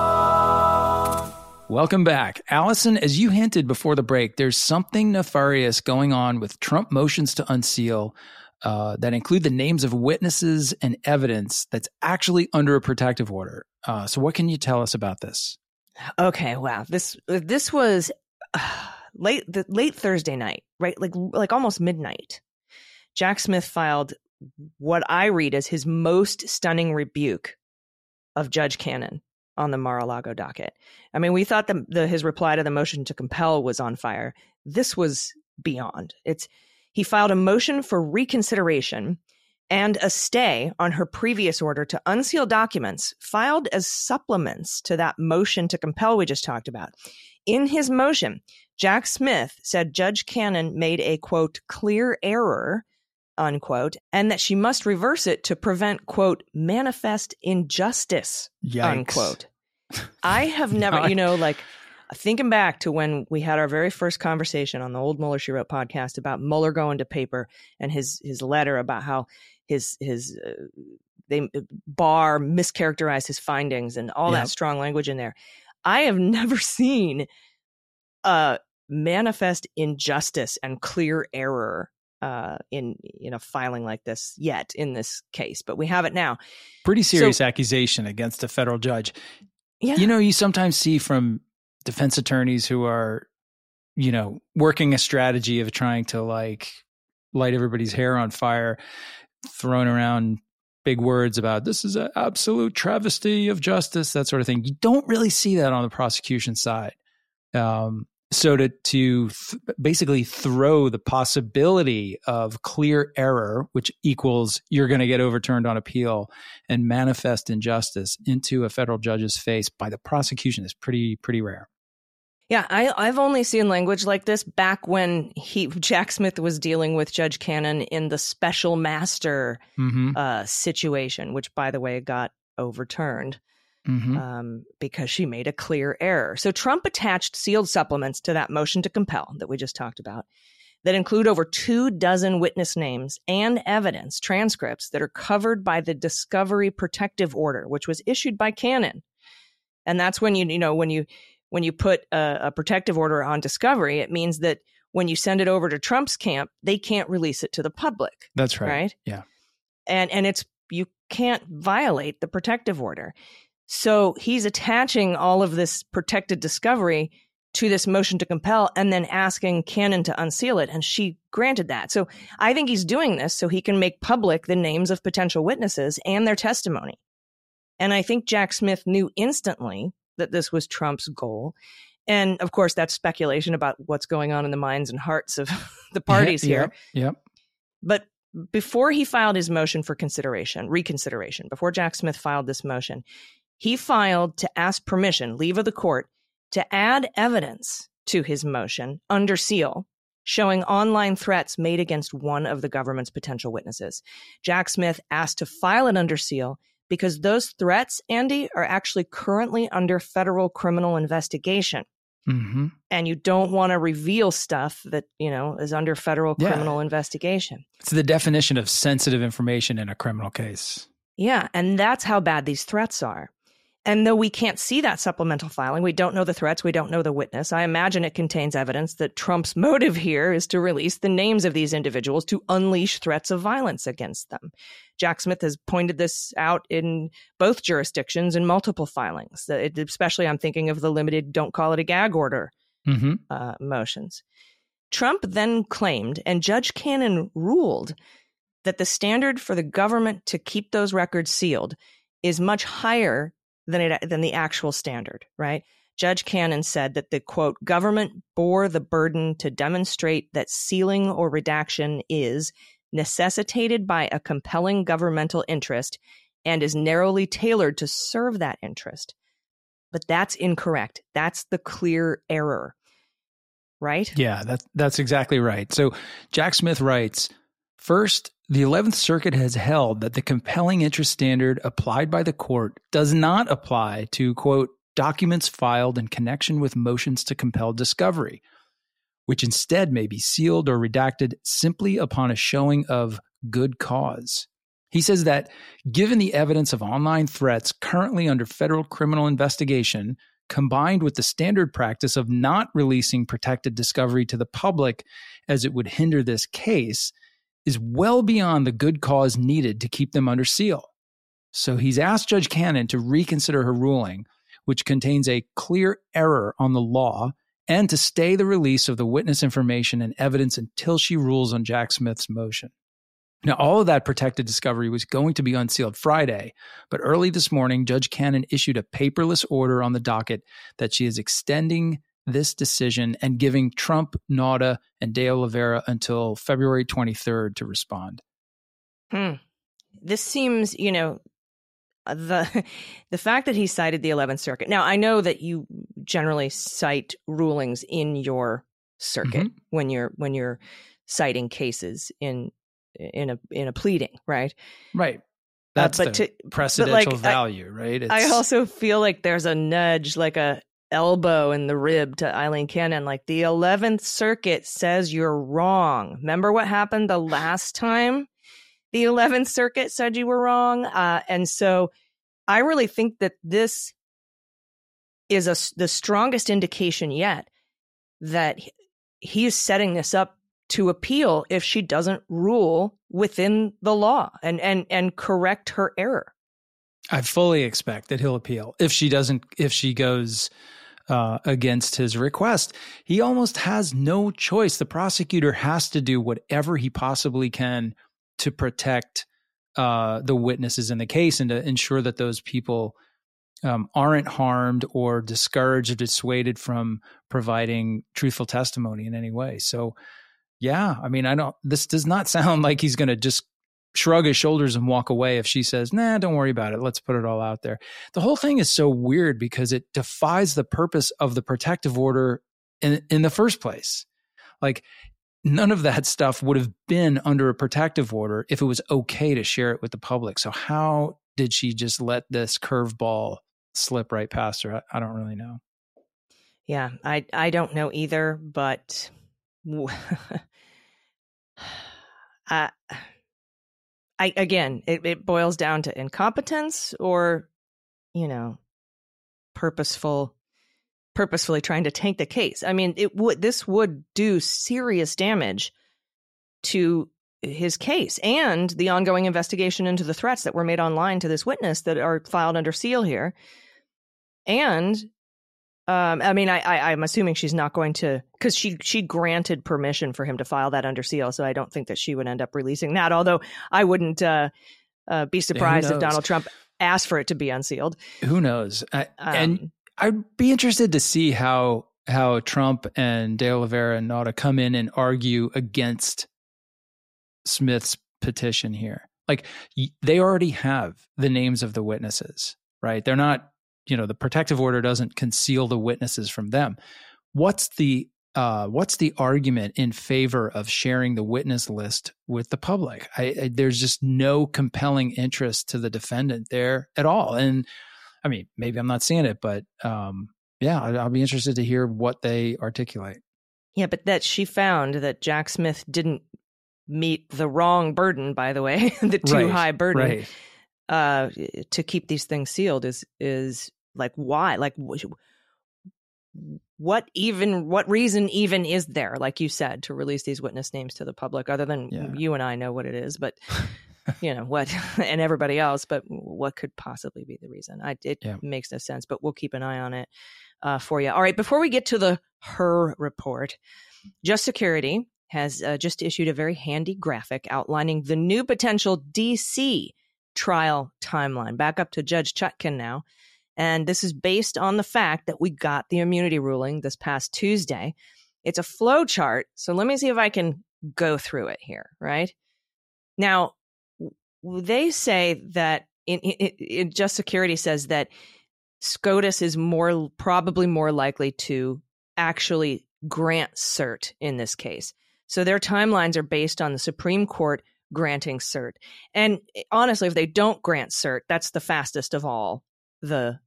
Welcome back. Allison, as you hinted before the break, there's something nefarious going on with Trump motions to unseal uh, that include the names of witnesses and evidence that's actually under a protective order. Uh, so, what can you tell us about this? Okay, wow. This this was uh, late the, late Thursday night, right? Like like almost midnight. Jack Smith filed what I read as his most stunning rebuke of Judge Cannon on the Mar-a-Lago docket. I mean, we thought the, the his reply to the motion to compel was on fire. This was beyond. It's he filed a motion for reconsideration and a stay on her previous order to unseal documents filed as supplements to that motion to compel we just talked about. In his motion, Jack Smith said Judge Cannon made a quote clear error unquote, and that she must reverse it to prevent, quote, manifest injustice, Yikes. unquote. I have never, you know, like thinking back to when we had our very first conversation on the old Mueller She Wrote podcast about Mueller going to paper and his his letter about how his his uh, they Barr mischaracterized his findings and all yep. that strong language in there. I have never seen a manifest injustice and clear error uh, in in a filing like this yet in this case, but we have it now. Pretty serious so, accusation against a federal judge. Yeah. You know, you sometimes see from defense attorneys who are, you know, working a strategy of trying to like light everybody's hair on fire, throwing around big words about this is an absolute travesty of justice, that sort of thing. You don't really see that on the prosecution side. Um, so to to th- basically throw the possibility of clear error which equals you're going to get overturned on appeal and manifest injustice into a federal judge's face by the prosecution is pretty pretty rare yeah I, i've only seen language like this back when he jack smith was dealing with judge cannon in the special master mm-hmm. uh, situation which by the way got overturned Mm-hmm. Um, because she made a clear error. So Trump attached sealed supplements to that motion to compel that we just talked about that include over two dozen witness names and evidence transcripts that are covered by the discovery protective order, which was issued by Cannon. And that's when you, you know, when you, when you put a, a protective order on discovery, it means that when you send it over to Trump's camp, they can't release it to the public. That's right. Right. Yeah. And, and it's, you can't violate the protective order. So he's attaching all of this protected discovery to this motion to compel and then asking Cannon to unseal it. And she granted that. So I think he's doing this so he can make public the names of potential witnesses and their testimony. And I think Jack Smith knew instantly that this was Trump's goal. And of course, that's speculation about what's going on in the minds and hearts of the parties here. Yep. yep. But before he filed his motion for consideration, reconsideration, before Jack Smith filed this motion, he filed to ask permission, leave of the court, to add evidence to his motion under seal showing online threats made against one of the government's potential witnesses. Jack Smith asked to file it under seal because those threats, Andy, are actually currently under federal criminal investigation. Mm-hmm. And you don't want to reveal stuff that, you know, is under federal Yeah. criminal investigation. it's the definition of sensitive information in a criminal case Yeah. And that's how bad these threats are. And though we can't see that supplemental filing, we don't know the threats, we don't know the witness. I imagine it contains evidence that Trump's motive here is to release the names of these individuals to unleash threats of violence against them. Jack Smith has pointed this out in both jurisdictions in multiple filings, It- especially I'm thinking of the limited don't call it a gag order mm-hmm. uh, motions. Trump then claimed, and Judge Cannon ruled, that the standard for the government to keep those records sealed is much higher than it than the actual standard, right? Judge Cannon said that the quote government bore the burden to demonstrate that sealing or redaction is necessitated by a compelling governmental interest and is narrowly tailored to serve that interest. But that's incorrect. That's the clear error. Right? Yeah, that, that's exactly right. So Jack Smith writes First, the 11th Circuit has held that the compelling interest standard applied by the court does not apply to, quote, documents filed in connection with motions to compel discovery, which instead may be sealed or redacted simply upon a showing of good cause. He says that given the evidence of online threats currently under federal criminal investigation, combined with the standard practice of not releasing protected discovery to the public as it would hinder this case, is well beyond the good cause needed to keep them under seal. So he's asked Judge Cannon to reconsider her ruling, which contains a clear error on the law, and to stay the release of the witness information and evidence until she rules on Jack Smith's motion. Now, all of that protected discovery was going to be unsealed Friday, but early this morning, Judge Cannon issued a paperless order on the docket that she is extending this decision and giving Trump, Nauta, and De Oliveira until February 23rd to respond. Hmm. This seems, you know, the the fact that he cited the 11th circuit. Now, I know that you generally cite rulings in your circuit mm-hmm. when you're when you're citing cases in in a in a pleading, right? Right. That's uh, but the to, precedential like, value, right? It's... I also feel like there's a nudge, like a elbow in the rib to Aileen Cannon. Like the 11th Circuit says you're wrong. Remember what happened the last time the 11th Circuit said you were wrong? Uh, and so I really think that this is a, the strongest indication yet that he is setting this up to appeal if she doesn't rule within the law and and and correct her error. I fully expect that he'll appeal if she doesn't if she goes uh, against his request. He almost has no choice. The prosecutor has to do whatever he possibly can to protect uh, the witnesses in the case and to ensure that those people um, aren't harmed or discouraged or dissuaded from providing truthful testimony in any way. So yeah, I mean, I don't, this does not sound like he's going to just shrug his shoulders and walk away if she says, nah, don't worry about it. Let's put it all out there. The whole thing is so weird because it defies the purpose of the protective order in, in the first place. Like, none of that stuff would have been under a protective order if it was okay to share it with the public. So, how did she just let this curveball slip right past her? I, I don't really know. Yeah, I I don't know either, but uh, I again, it, it boils down to incompetence or, you know, purposeful, purposefully trying to tank the case. I mean, it would this would do serious damage to his case and the ongoing investigation into the threats that were made online to this witness that are filed under seal here. And um, I mean, I, I am assuming she's not going to because she she granted permission for him to file that under seal, so I don't think that she would end up releasing that. Although I wouldn't uh, uh, be surprised if Donald Trump asked for it to be unsealed. Who knows? I, um, and I'd be interested to see how how Trump and De Oliveira and Nauta come in and argue against Smith's petition here. Like they already have the names of the witnesses, right? They're not you know the protective order doesn't conceal the witnesses from them. What's the uh, what's the argument in favor of sharing the witness list with the public? I, I, there's just no compelling interest to the defendant there at all. And i mean maybe i'm not seeing it but um, yeah I'll, I'll be interested to hear what they articulate. Yeah but that she found that jack smith didn't meet the wrong burden by the way the too right, high burden. right. Uh, to keep these things sealed is is like why like what even what reason even is there like you said to release these witness names to the public other than yeah. you and i know what it is but you know what and everybody else but what could possibly be the reason I, it yeah. makes no sense but we'll keep an eye on it uh, for you all right before we get to the Hur report just security has uh, just issued a very handy graphic outlining the new potential dc trial timeline back up to judge Chutkan now and this is based on the fact that we got the immunity ruling this past Tuesday. It's a flow chart. So let me see if I can go through it here, right? Now, they say that in, in, in Just Security says that SCOTUS is more probably more likely to actually grant cert in this case. So their timelines are based on the Supreme Court granting cert. And eh, honestly, if they don't grant cert, that's the fastest of all the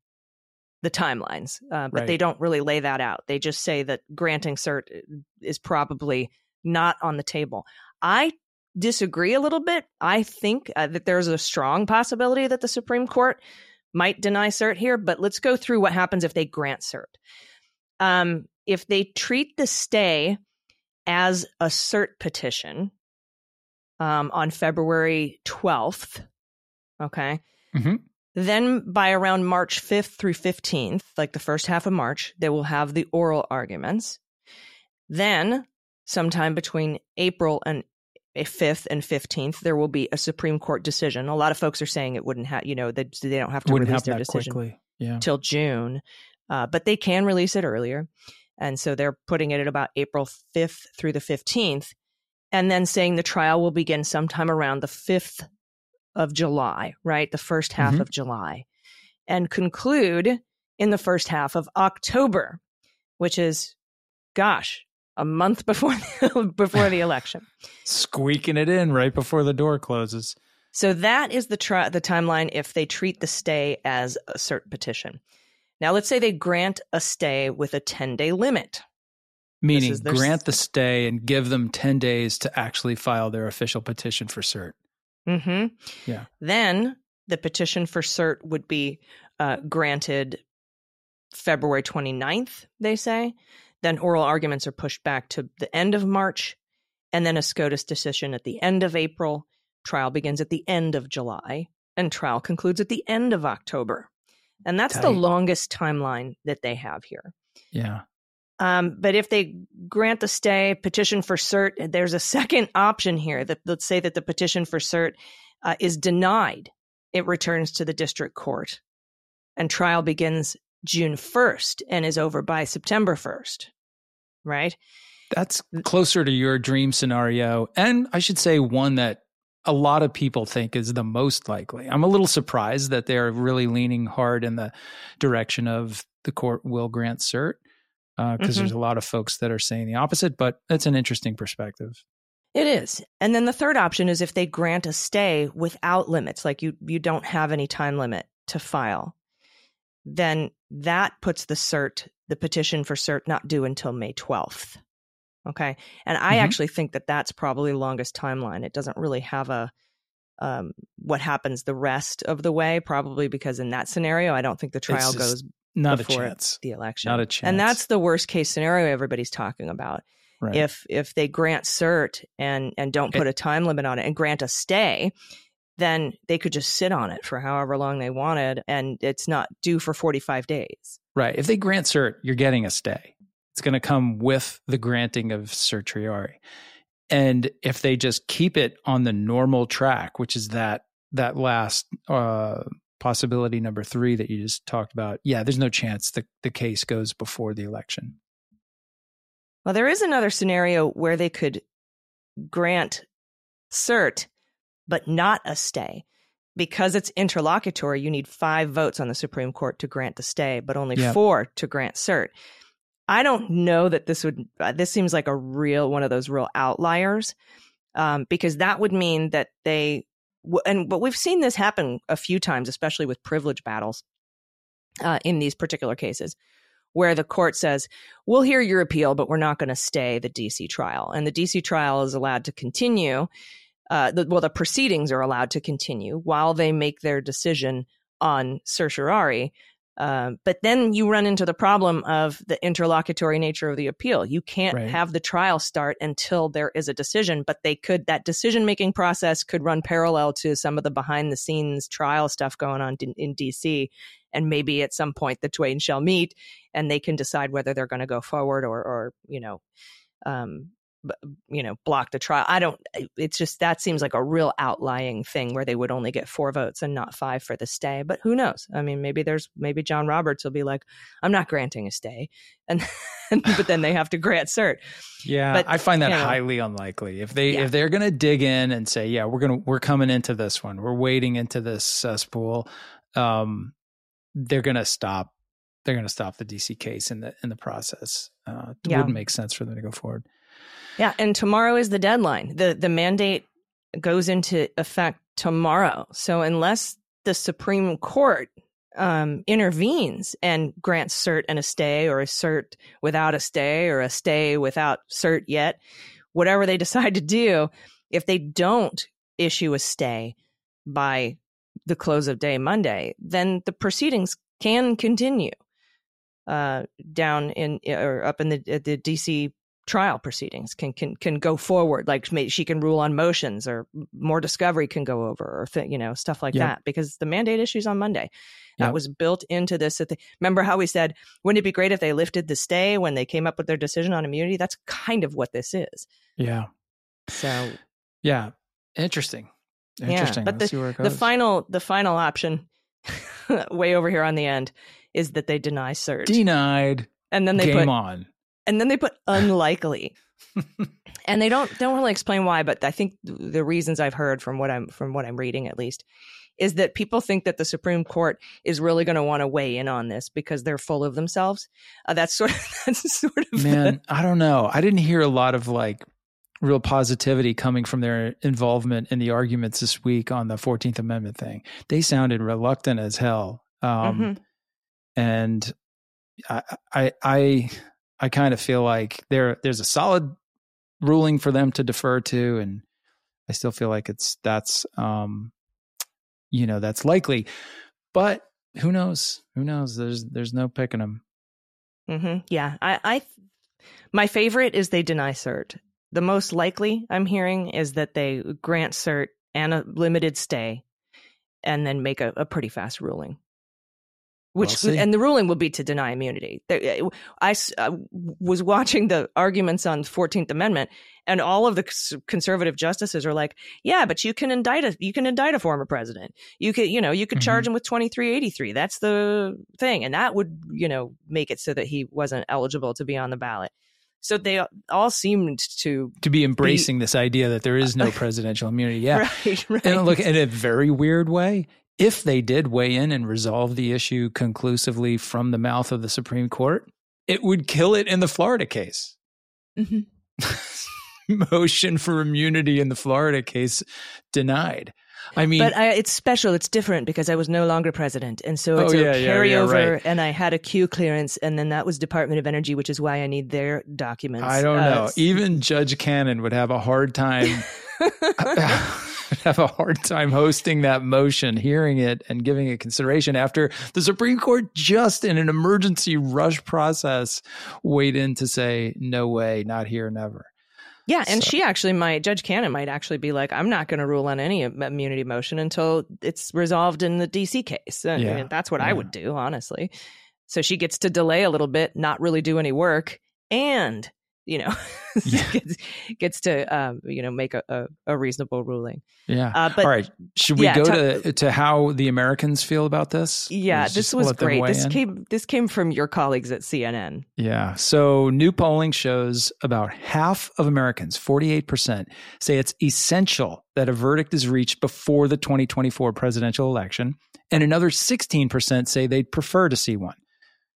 the timelines, uh, but right. they don't really lay that out. They just say that granting cert uh, is probably not on the table. I disagree a little bit. I think uh, that there's a strong possibility that the Supreme Court might deny cert here, but let's go through what happens if they grant cert. Um, if they treat the stay as a cert petition um, on February 12th, okay, mm-hmm. then by around March 5th through 15th, like the first half of March, they will have the oral arguments. Then, sometime between April and a 5th and 15th, there will be a Supreme Court decision. A lot of folks are saying it wouldn't have, you know, they, they don't have to wouldn't release their decision quickly. Yeah. till June, uh, but they can release it earlier. And so they're putting it at about April 5th through the 15th, and then saying the trial will begin sometime around the 5th of July, right? The first half Mhm. of July, and conclude in the first half of October, which is, gosh, a month before the, before the election. Squeaking it in right before the door closes. So that is the tri- the timeline if they treat the stay as a cert petition. Now, let's say they grant a stay with a 10 day limit. Meaning, grant the stay and give them 10 days to actually file their official petition for cert. hmm Yeah. Then the petition for cert would be uh, granted February 29th, they say. Then oral arguments are pushed back to the end of March, and then a SCOTUS decision at the end of April. Trial begins at the end of July, and trial concludes at the end of October. And that's the longest timeline that they have here. Yeah. Um, but if they grant the stay, petition for cert, there's a second option here. That let's say that the petition for cert uh, is denied, it returns to the district court, and trial begins June 1st and is over by September 1st. Right? That's closer to your dream scenario. And I should say one that a lot of people think is the most likely. I'm a little surprised that they're really leaning hard in the direction of the court will grant cert because Mhm. there's a lot of folks that are saying the opposite, but it's an interesting perspective. It is. And then the third option is if they grant a stay without limits, like you you don't have any time limit to file, then that puts the cert, the petition for cert not due until May 12th. Okay? And I Mhm. actually think that that's probably the longest timeline. It doesn't really have a um, what happens the rest of the way, probably because in that scenario, I don't think the trial just goes not a chance. the election. Not a chance. And that's the worst case scenario everybody's talking about. Right. If if they grant cert and and don't put a time limit on it and grant a stay, then they could just sit on it for however long they wanted and it's not due for 45 days. Right. If they grant cert, you're getting a stay. It's going to come with the granting of certiorari. And if they just keep it on the normal track, which is that that last uh, possibility number three that you just talked about, yeah, there's no chance the, the case goes before the election. Well, there is another scenario where they could grant cert but not a stay. Because it's interlocutory, you need five votes on the Supreme Court to grant the stay, but only Yep. four to grant cert. I don't know that this would, uh, this seems like a real, one of those real outliers, um, because that would mean that they, and but we've seen this happen a few times, especially with privilege battles uh, in these particular cases, where the court says, we'll hear your appeal, but we're not going to stay the DC trial. And the DC trial is allowed to continue. Uh, the, well, the proceedings are allowed to continue while they make their decision on certiorari. Um, but then you run into the problem of the interlocutory nature of the appeal. You can't Right. have the trial start until there is a decision, but they could, that decision making process could run parallel to some of the behind the scenes trial stuff going on in, in DC. And maybe at some point the twain shall meet and they can decide whether they're going to go forward or, or, you know, um, you know, block the trial. I don't, it's just, that seems like a real outlying thing where they would only get four votes and not five for the stay. But who knows? I mean, maybe there's, maybe John Roberts will be like, I'm not granting a stay. And, but then they have to grant cert. Yeah, But, I find that you know. highly unlikely. If they Yeah. if they're going to dig in and say, "Yeah, we're going to we're coming into this one. We're wading into this cesspool," um, they're going to stop. They're going to stop the DC case in the in the process. Uh, it Yeah. wouldn't make sense for them to go forward. Yeah, and tomorrow is the deadline. the The mandate goes into effect tomorrow. So unless the Supreme Court um, intervenes and grants cert and a stay, or a cert without a stay, or a stay without cert yet, whatever they decide to do, if they don't issue a stay by the close of day Monday, then the proceedings can continue uh, down in or up in the the DC trial proceedings can can can go forward. Like she can rule on motions or more discovery can go over or th- you know stuff like that because the mandate issues on monday. That was built into this they, remember how we said wouldn't it be great if they lifted the stay when they came up with their decision on immunity? That's kind of what this is. Yeah. So yeah. Interesting. Interesting. yeah, but the, the final the final option way over here on the end is that they deny cert. Denied. And then they Game put on and then they put unlikely. And they don't don't really explain why but i think the reasons i've heard from what i'm from what i'm reading at least is that people think that the supreme court is really going to want to weigh in on this because they're full of themselves. Uh, that's sort of that's sort of man i don't know. I didn't hear a lot of like real positivity coming from their involvement in the arguments this week on the 14th amendment thing. They sounded reluctant as hell. Um, mm-hmm. and I, I i I kind of feel like there there's a solid ruling for them to defer to, and I still feel like it's that's um, you know that's likely, but who knows? Who knows? There's there's no picking them. Mm-hmm. Yeah, I, I my favorite is they deny cert. The most likely I'm hearing is that they grant cert and a limited stay, and then make a, a pretty fast ruling which we'll and the ruling will be to deny immunity. Eh, I, I was watching the arguments on Fourteenth Amendment, and all of the conservative justices are like, "Yeah, but you can indict a you can indict a former president. You could you know you could mm-hmm. charge him with twenty three eighty three. That's the thing, and that would you know make it so that he wasn't eligible to be on the ballot." So they all seemed to to be embracing be, this idea that there is no presidential immunity. Yeah, right, right. And look, in a very weird way, if they did weigh in and resolve the issue conclusively from the mouth of the Supreme Court, it would kill it in the Florida case. Mm-hmm. Motion for immunity in the Florida case denied. I mean, but I, it's special. It's different because I was no longer president, and so it's oh, a yeah, carryover. Yeah, yeah, right. And I had a Q clearance, and then that was Department of Energy, which is why I need their documents. I don't uh, know. Even Judge Cannon would have a hard time. have a hard time hosting that motion, hearing it, and giving it consideration after the Supreme Court just in an emergency rush process weighed in to say, no way, not here, never. Yeah, and so. she actually might, Judge Cannon might actually be like, I'm not going to rule on any immunity motion until it's resolved in the DC case. I yeah. mean, that's what yeah. I would do, honestly. So she gets to delay a little bit, not really do any work, and you know yeah. gets, gets to um, you know make a, a, a reasonable ruling. Yeah. Uh, but all right. Should we yeah, go t- to to how the americans feel about this? Yeah this was great. this in? came this came from your colleagues at cnn yeah. So new polling shows about half of americans 48% say it's essential that a verdict is reached before the 2024 presidential election and another 16% say they'd prefer to see one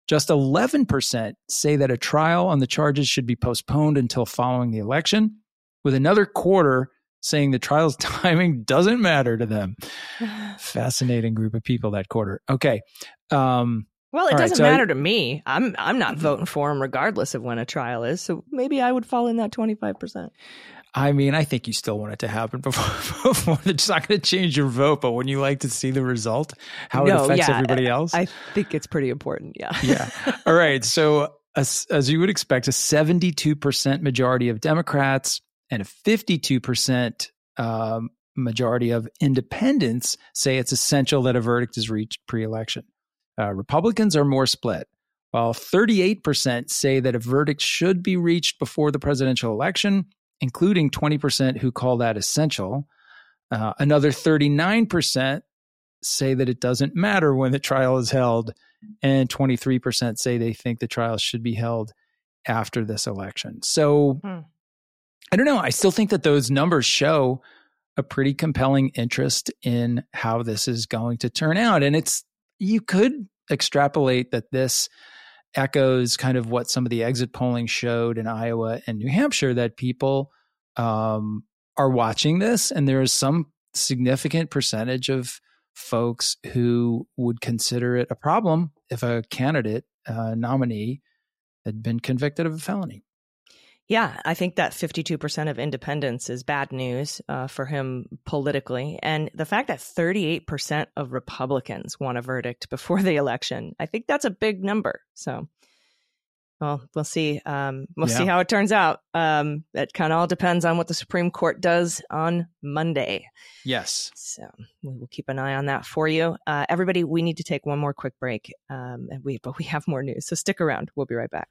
just 11% say that a trial on the charges should be postponed until following the election, with another quarter saying the trial's timing doesn't matter to them. Fascinating group of people that quarter. Okay. Um, well, it doesn't right, so matter I, to me. I'm I'm not voting for him regardless of when a trial is. So maybe I would fall in that 25%. I mean, I think you still want it to happen before. before it's not going to change your vote, but when you like to see the result, how no, it affects yeah, everybody else, I think it's pretty important. Yeah. yeah. All right. So, as, as you would expect, a seventy-two percent majority of Democrats and a fifty-two percent um, majority of independents say it's essential that a verdict is reached pre-election. Uh, Republicans are more split. While 38% say that a verdict should be reached before the presidential election, including 20% who call that essential. Uh, another 39% say that it doesn't matter when the trial is held, and 23% say they think the trial should be held after this election. So hmm. I don't know. I still think that those numbers show a pretty compelling interest in how this is going to turn out. And it's, you could extrapolate that this echoes kind of what some of the exit polling showed in Iowa and New Hampshire that people um, are watching this, and there is some significant percentage of folks who would consider it a problem if a candidate uh, nominee had been convicted of a felony. Yeah, I think that 52% of independents is bad news uh, for him politically. And the fact that 38% of Republicans want a verdict before the election, I think that's a big number. So, well, we'll see. Um, we'll yeah. see how it turns out. Um, it kind of all depends on what the Supreme Court does on Monday. Yes. So we will keep an eye on that for you. Uh, everybody, we need to take one more quick break. Um, and we, but we have more news. So stick around. We'll be right back.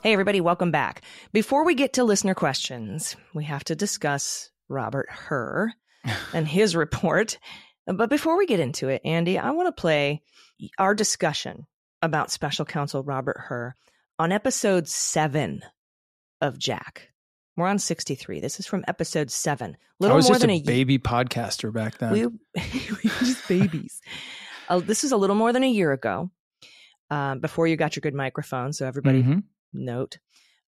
Hey, everybody, welcome back. Before we get to listener questions, we have to discuss Robert Hur and his report. But before we get into it, Andy, I want to play our discussion about special counsel Robert Hur on episode seven of Jack. We're on 63. This is from episode seven. Little I was more just than a, a baby podcaster back then. We, we were just babies. uh, this is a little more than a year ago. Uh, before you got your good microphone. So everybody mm-hmm note.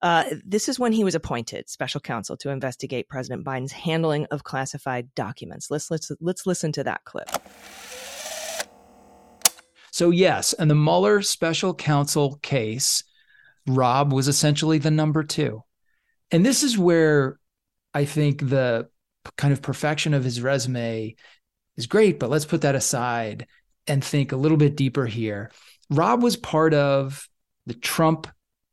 Uh, this is when he was appointed special counsel to investigate President Biden's handling of classified documents. Let's let's let's listen to that clip. So yes, and the Mueller special counsel case, Rob was essentially the number two, and this is where I think the kind of perfection of his resume is great. But let's put that aside and think a little bit deeper here. Rob was part of the Trump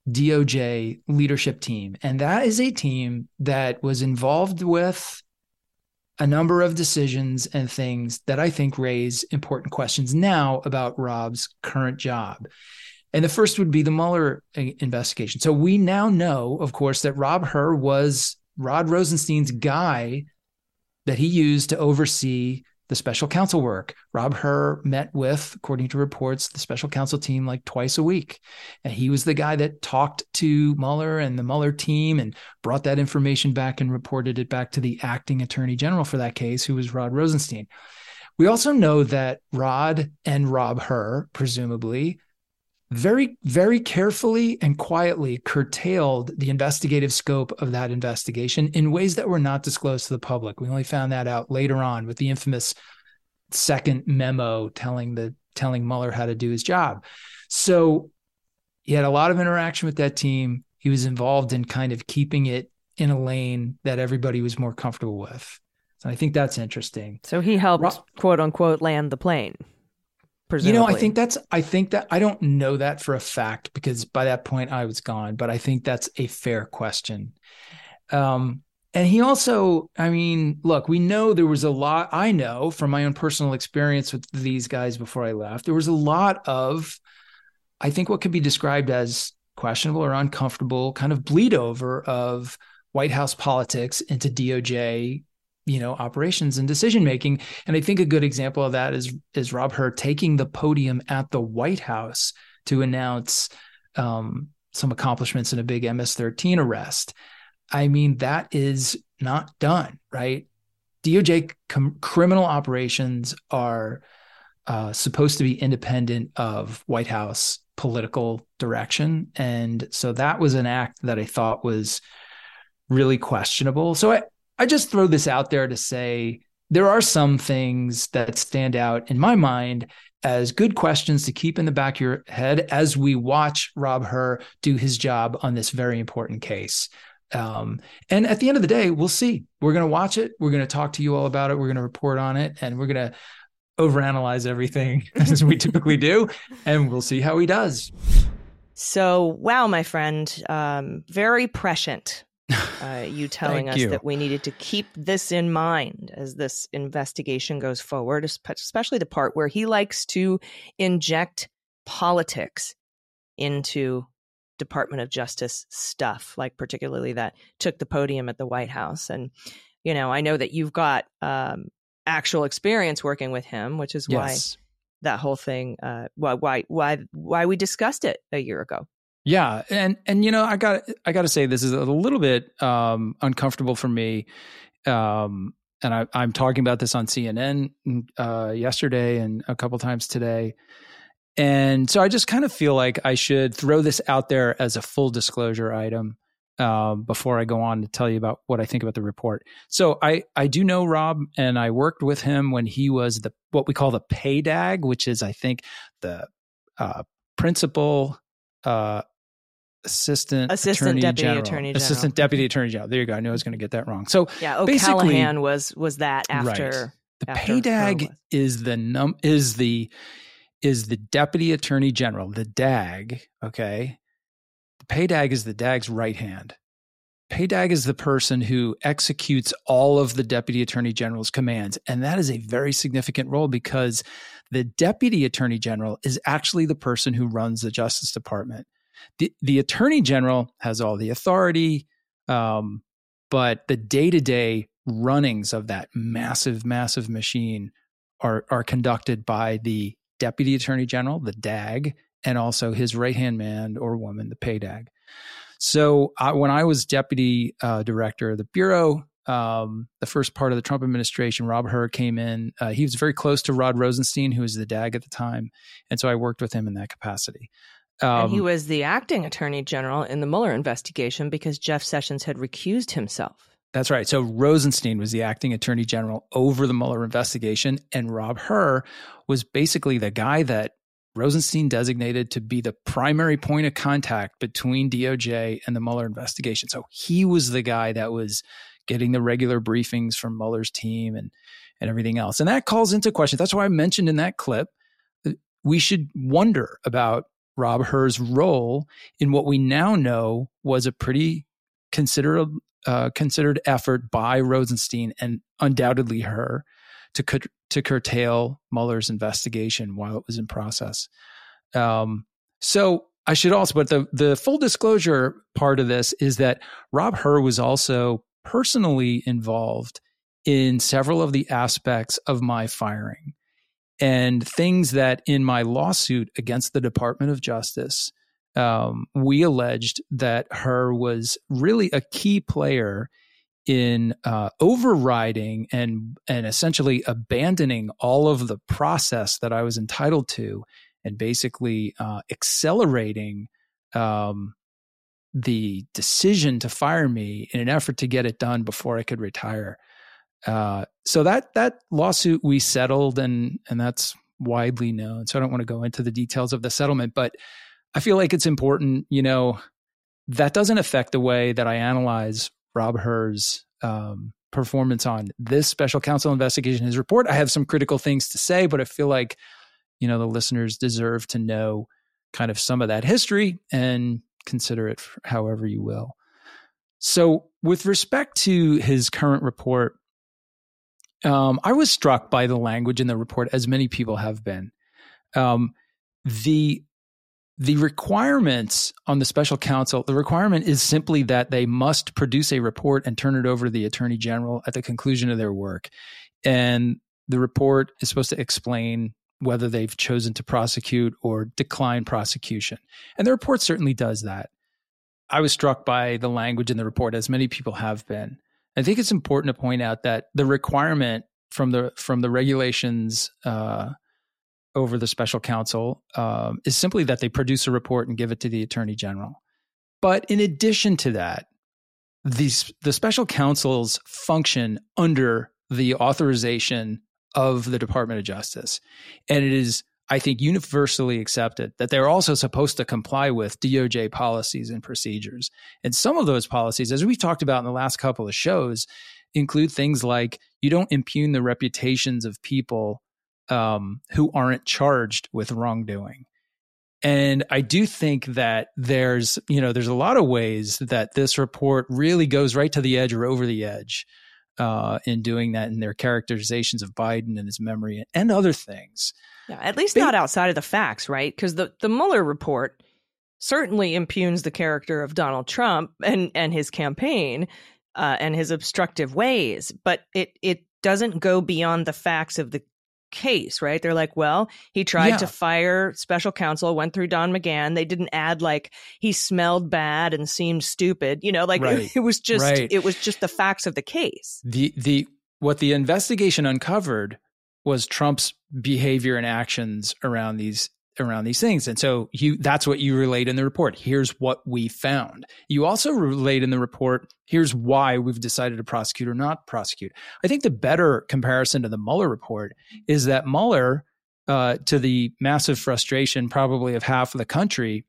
DOJ leadership team. And that is a team that was involved with a number of decisions and things that I think raise important questions now about Rob's current job. And the first would be the Mueller investigation. So we now know, of course, that Rob Hur was Rod Rosenstein's guy that he used to oversee the special counsel work. Rob Hur met with, according to reports, the special counsel team like twice a week. And he was the guy that talked to Mueller and the Mueller team and brought that information back and reported it back to the acting attorney general for that case, who was Rod Rosenstein. We also know that Rod and Rob Hur, presumably, very, very carefully and quietly curtailed the investigative scope of that investigation in ways that were not disclosed to the public. We only found that out later on with the infamous second memo telling the telling Mueller how to do his job. So he had a lot of interaction with that team. He was involved in kind of keeping it in a lane that everybody was more comfortable with. So I think that's interesting. So he helped Ro- quote unquote land the plane. Presumably. You know, I think that's I think that I don't know that for a fact because by that point I was gone, but I think that's a fair question. Um and he also, I mean, look, we know there was a lot I know from my own personal experience with these guys before I left. There was a lot of I think what could be described as questionable or uncomfortable kind of bleed over of White House politics into DOJ you know operations and decision making. And i think a good example of that is is rob hur taking the podium at the white house to announce um, some accomplishments in a big ms-13 arrest. I mean that is not done right? Doj com- criminal operations are uh, supposed to be independent of white house political direction. And so that was an act that i thought was really questionable. So I, I just throw this out there to say there are some things that stand out in my mind as good questions to keep in the back of your head as we watch Rob Hur do his job on this very important case. Um, and at the end of the day, we'll see. We're going to watch it. We're going to talk to you all about it. We're going to report on it, and we're going to overanalyze everything as we typically do, and we'll see how he does. So, wow, my friend, um, very prescient uh, you telling us you. that we needed to keep this in mind as this investigation goes forward, especially the part where he likes to inject politics into Department of Justice stuff, like particularly that took the podium at the White House. And, you know, I know that you've got um, actual experience working with him, which is why that whole thing, uh, why, why, why, why we discussed it a year ago. Yeah, and and you know, I got I got to say this is a little bit um, uncomfortable for me, um, and I, I'm talking about this on CNN uh, yesterday and a couple times today, and so I just kind of feel like I should throw this out there as a full disclosure item um, before I go on to tell you about what I think about the report. So I I do know Rob, and I worked with him when he was the what we call the PADAG, which is I think the uh, principal uh, assistant, assistant attorney deputy general. attorney general. assistant deputy attorney general. There you go. I knew I was going to get that wrong. So yeah, oh, O'Callahan was was that after right. the after is the num is the is the deputy attorney general, the DAG. Okay, the PADAG is the DAG's right hand. PADAG is the person who executes all of the deputy attorney general's commands, and that is a very significant role because the deputy attorney general is actually the person who runs the Justice Department the, the attorney general has all the authority, um, but the day to day runnings of that massive, massive machine are, are conducted by the deputy attorney general, the DAG, and also his right hand man or woman, the PADAG. So uh, when I was deputy uh, director of the bureau, um, the first part of the Trump administration, Rob Hur came in. Uh, he was very close to Rod Rosenstein, who was the DAG at the time, and so I worked with him in that capacity. Um, and he Um, was the acting attorney general in the Mueller investigation because Jeff Sessions had recused himself. That's right. So Rosenstein was the acting attorney general over the Mueller investigation, and Rob Hur was basically the guy that Rosenstein designated to be the primary point of contact between DOJ and the Mueller investigation. So he was the guy that was getting the regular briefings from Mueller's team and and everything else. And that calls into question. That's why I mentioned in that clip that we should wonder about Rob Hur's role in what we now know was a pretty considerable uh, considered effort by Rosenstein and undoubtedly Hur to cur- to curtail Mueller's investigation while it was in process. Um, so I should also, but the the full disclosure part of this is that Rob Hur was also personally involved in several of the aspects of my firing and things that in my lawsuit against the Department of Justice, um, we alleged that Hur was really a key player in uh, overriding and and essentially abandoning all of the process that I was entitled to, and basically uh, accelerating um, the decision to fire me in an effort to get it done before I could retire. Uh, so that that lawsuit we settled, and and that's widely known. So I don't want to go into the details of the settlement, but I feel like it's important. You know, that doesn't affect the way that I analyze Rob Hur's um, performance on this special counsel investigation, his report. I have some critical things to say, but I feel like, you know, the listeners deserve to know kind of some of that history and consider it however you will. So, with respect to his current report, um, I was struck by the language in the report, as many people have been. Um, the the requirements on the special counsel, the requirement is simply that they must produce a report and turn it over to the attorney general at the conclusion of their work. And the report is supposed to explain whether they've chosen to prosecute or decline prosecution. And the report certainly does that. I was struck by the language in the report, as many people have been. I think it's important to point out that the requirement from the from the regulations uh, over the special counsel um, is simply that they produce a report and give it to the attorney general. But in addition to that, these the special counsel's function under the authorization of the Department of Justice, and it is I think universally accepted that they're also supposed to comply with DOJ policies and procedures. And some of those policies, as we've talked about in the last couple of shows, include things like you don't impugn the reputations of people um, who aren't charged with wrongdoing. And I do think that there's, you know, there's a lot of ways that this report really goes right to the edge or over the edge uh, in doing that in their characterizations of Biden and his memory and other things. Yeah, at least not outside of the facts, right? Because the, the Mueller report certainly impugns the character of Donald Trump and, and his campaign uh, and his obstructive ways, but it, it doesn't go beyond the facts of the case, right? They're like, well, he tried yeah. to fire special counsel, went through Don McGahn. They didn't add like he smelled bad and seemed stupid, you know, like right. it, it, was just right. it was just the facts of the case. The the what the investigation uncovered was Trump's behavior and actions around these around these things. And so you that's what you relate in the report. Here's what we found. You also relate in the report, here's why we've decided to prosecute or not prosecute. I think the better comparison to the Mueller report is that Mueller, uh, to the massive frustration probably of half of the country,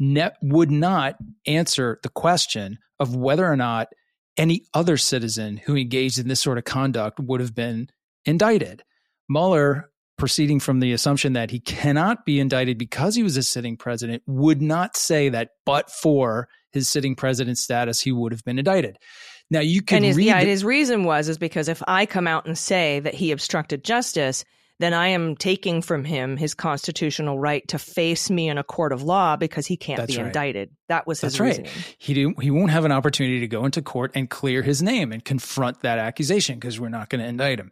ne- would not answer the question of whether or not any other citizen who engaged in this sort of conduct would have been indicted. Mueller proceeding from the assumption that he cannot be indicted because he was a sitting president, would not say that but for his sitting president status, he would have been indicted. Now you can and his, read yeah, the, his reason was is because if I come out and say that he obstructed justice, then I am taking from him his constitutional right to face me in a court of law because he can't be right. indicted. That was his That's reasoning. Right. He do, he won't have an opportunity to go into court and clear his name and confront that accusation because we're not going to indict him.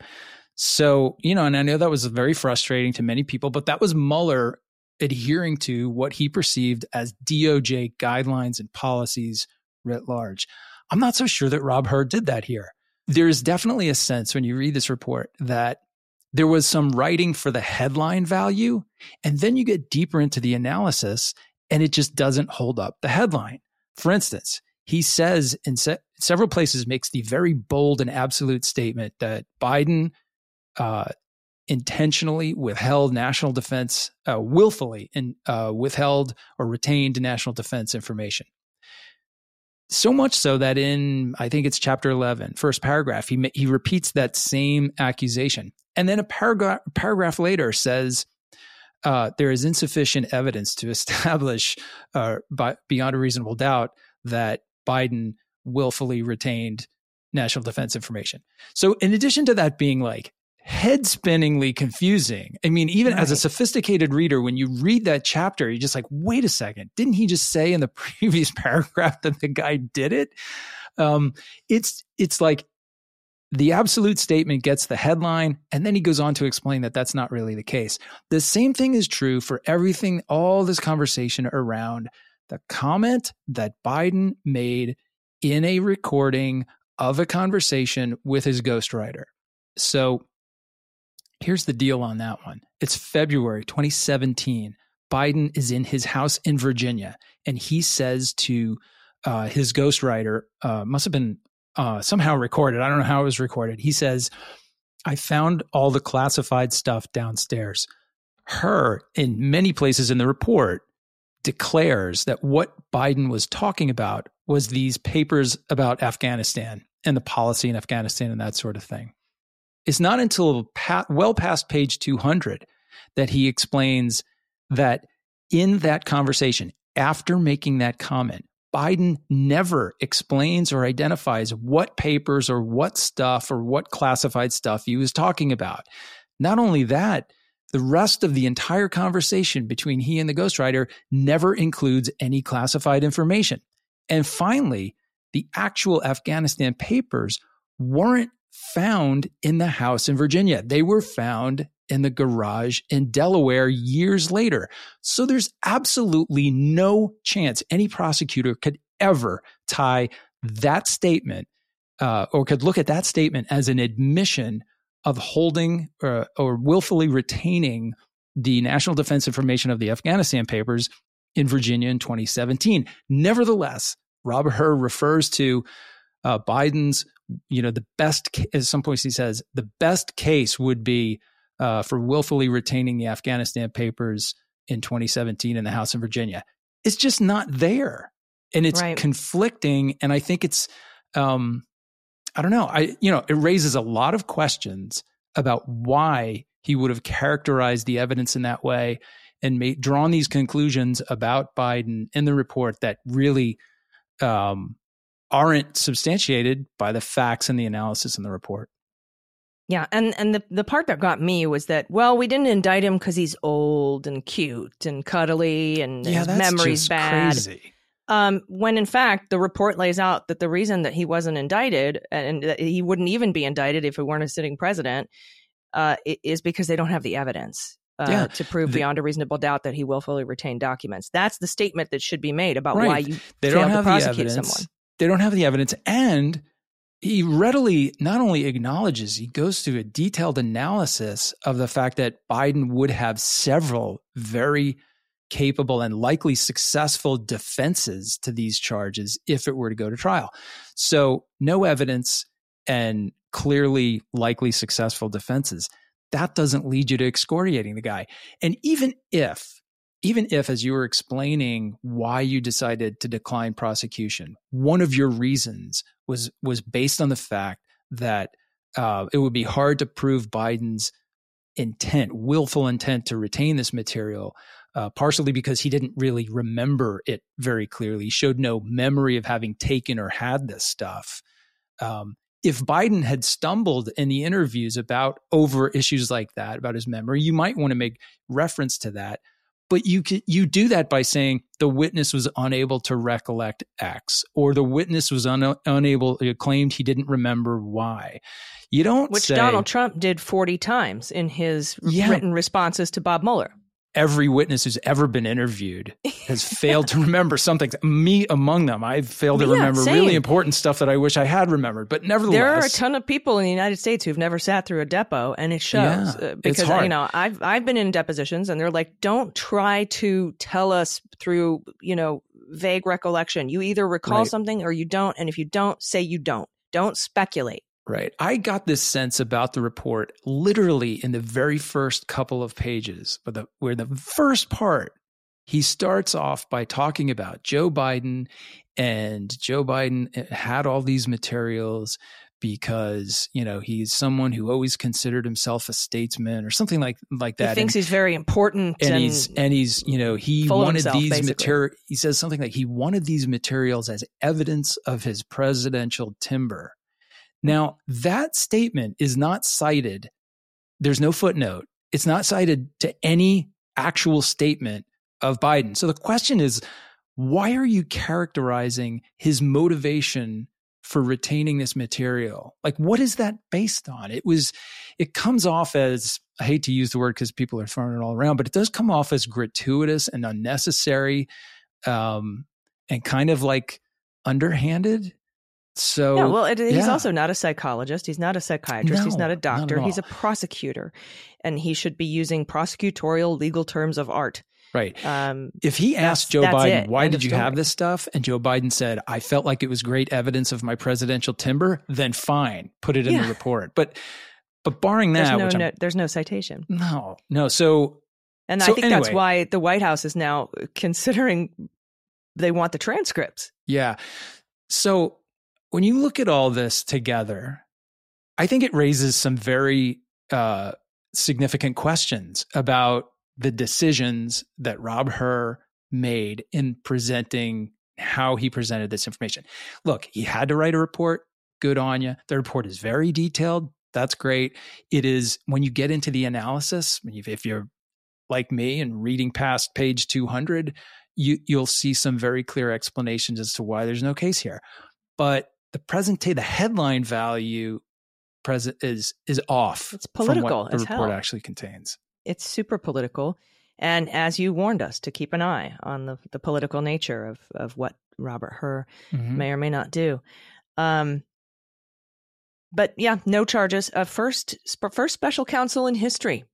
So, you know, and I know that was very frustrating to many people, but that was Mueller adhering to what he perceived as DOJ guidelines and policies writ large. I'm not so sure that Rob Hur did that here. There is definitely a sense when you read this report that there was some writing for the headline value, and then you get deeper into the analysis and it just doesn't hold up the headline. For instance, he says in se- several places makes the very bold and absolute statement that Biden uh, intentionally withheld national defense, uh, willfully and uh, withheld or retained national defense information. So much so that in, I think it's chapter 11, first paragraph, he, he repeats that same accusation. And then a paragraph, paragraph later says, uh, there is insufficient evidence to establish uh, by, beyond a reasonable doubt that Biden willfully retained national defense information. So, in addition to that being like head spinningly confusing. I mean, even right. as a sophisticated reader, when you read that chapter, you're just like, wait a second, didn't he just say in the previous paragraph that the guy did it? Um, it's it's like the absolute statement gets the headline, and then he goes on to explain that that's not really the case. The same thing is true for everything, all this conversation around the comment that Biden made in a recording of a conversation with his ghostwriter. So Here's the deal on that one it's February 2017. Biden is in his house in Virginia, and he says to uh, his ghostwriter, uh, must have been uh, somehow recorded. I don't know how it was recorded. He says, I found all the classified stuff downstairs. Hur, in many places in the report, declares that what Biden was talking about was these papers about Afghanistan and the policy in Afghanistan and that sort of thing. It's not until well past page 200 that he explains that in that conversation, after making that comment, Biden never explains or identifies what papers or what stuff or what classified stuff he was talking about. Not only that, the rest of the entire conversation between he and the ghostwriter never includes any classified information. And finally, the actual Afghanistan papers weren't found in the house in Virginia. They were found in the garage in Delaware years later. So there's absolutely no chance any prosecutor could ever tie that statement uh, or could look at that statement as an admission of holding uh, or willfully retaining the national defense information of the Afghanistan papers in Virginia in 2017. Nevertheless, Robert Hur refers to uh, Biden's, you know, the best, at some points he says, the best case would be uh, for willfully retaining the Afghanistan papers in 2017 in the House of Virginia. It's just not there. And it's right. conflicting. And I think it's, um, I don't know. I, you know, it raises a lot of questions about why he would have characterized the evidence in that way and made, drawn these conclusions about Biden in the report that really um, aren't substantiated by the facts and the analysis in the report. Yeah, and and the the part that got me was that well, we didn't indict him because he's old and cute and cuddly and yeah, his that's memory's bad. Crazy. Um, when in fact the report lays out that the reason that he wasn't indicted and that he wouldn't even be indicted if he weren't a sitting president uh, is because they don't have the evidence. Uh, Yeah, to prove the- beyond a reasonable doubt that he willfully retained documents. That's the statement that should be made about Right. why you they failed don't have to the prosecute evidence. someone. They don't have the evidence, and he readily not only acknowledges, he goes through a detailed analysis of the fact that Biden would have several very capable and likely successful defenses to these charges if it were to go to trial. So, no evidence and clearly likely successful defenses. That doesn't lead you to excoriating the guy. And even if even if, as you were explaining why you decided to decline prosecution, one of your reasons was was based on the fact that uh, it would be hard to prove Biden's intent, willful intent to retain this material, uh, partially because he didn't really remember it very clearly. He showed no memory of having taken or had this stuff. Um, if Biden had stumbled in the interviews about over issues like that, about his memory, you might want to make reference to that but you can, you do that by saying the witness was unable to recollect X, or the witness was un, unable uh, claimed he didn't remember Y. You don't Which say Donald Trump did 40 times in his Yeah. written responses to Bob Mueller. Every witness who's ever been interviewed has failed to remember something. Me among them, I've failed to Yeah, remember same. really important stuff that I wish I had remembered. But nevertheless, There are a ton of people in the United States who've never sat through a depo, and it shows Yeah, uh, because you know I've I've been in depositions, and they're like, "Don't try to tell us through you know vague recollection. You either recall Right. something or you don't, and if you don't, say you don't. Don't speculate." Right. I got this sense about the report literally in the very first couple of pages, but the, where the first part, he starts off by talking about Joe Biden and Joe Biden eh, had all these materials because, you know, he's someone who always considered himself a statesman or something like, like that. he thinks And- he's very important, and, and, he's and he's you know he wanted himself, these material he says something like he wanted these materials as evidence of his presidential timber now that statement is not cited there's no footnote it's not cited to any actual statement of biden. So the question is why are you characterizing his motivation for retaining this material? Like what is that based on? It was it comes off as i hate to use the word because people are throwing it all around but it does come off as gratuitous and unnecessary um and kind of like underhanded so yeah, well, it, he's yeah. also not a psychologist. He's not a psychiatrist. he's not a not doctor. He's a prosecutor, and he should be using prosecutorial legal terms of art. right Um, if he asked Joe Biden, it. why did you have this stuff? And Joe Biden said, I felt like it was great evidence of my presidential timber, then fine, put it in Yeah. the report. But but barring there's that, no, which no, there's no citation. No, no. So And So I think anyway- that's why the White House is now considering they want the transcripts. Yeah. So when you look at all this together, I think it raises some very uh, significant questions about the decisions that Rob Hur made in presenting how he presented this information. Look, he had to write a report. Good on you. The report is very detailed. That's great. It is when you get into the analysis, if you're like me and reading past page 200, you you'll see some very clear explanations as to why there's no case here. But the present the headline value present is is off. It's from political what the report hell. actually contains. It's super political. And as you warned us to keep an eye on the, the political nature of, of what Robert Hur Mhm. may or may not do. Um, but yeah, no charges. Uh, first, sp- first special counsel in history,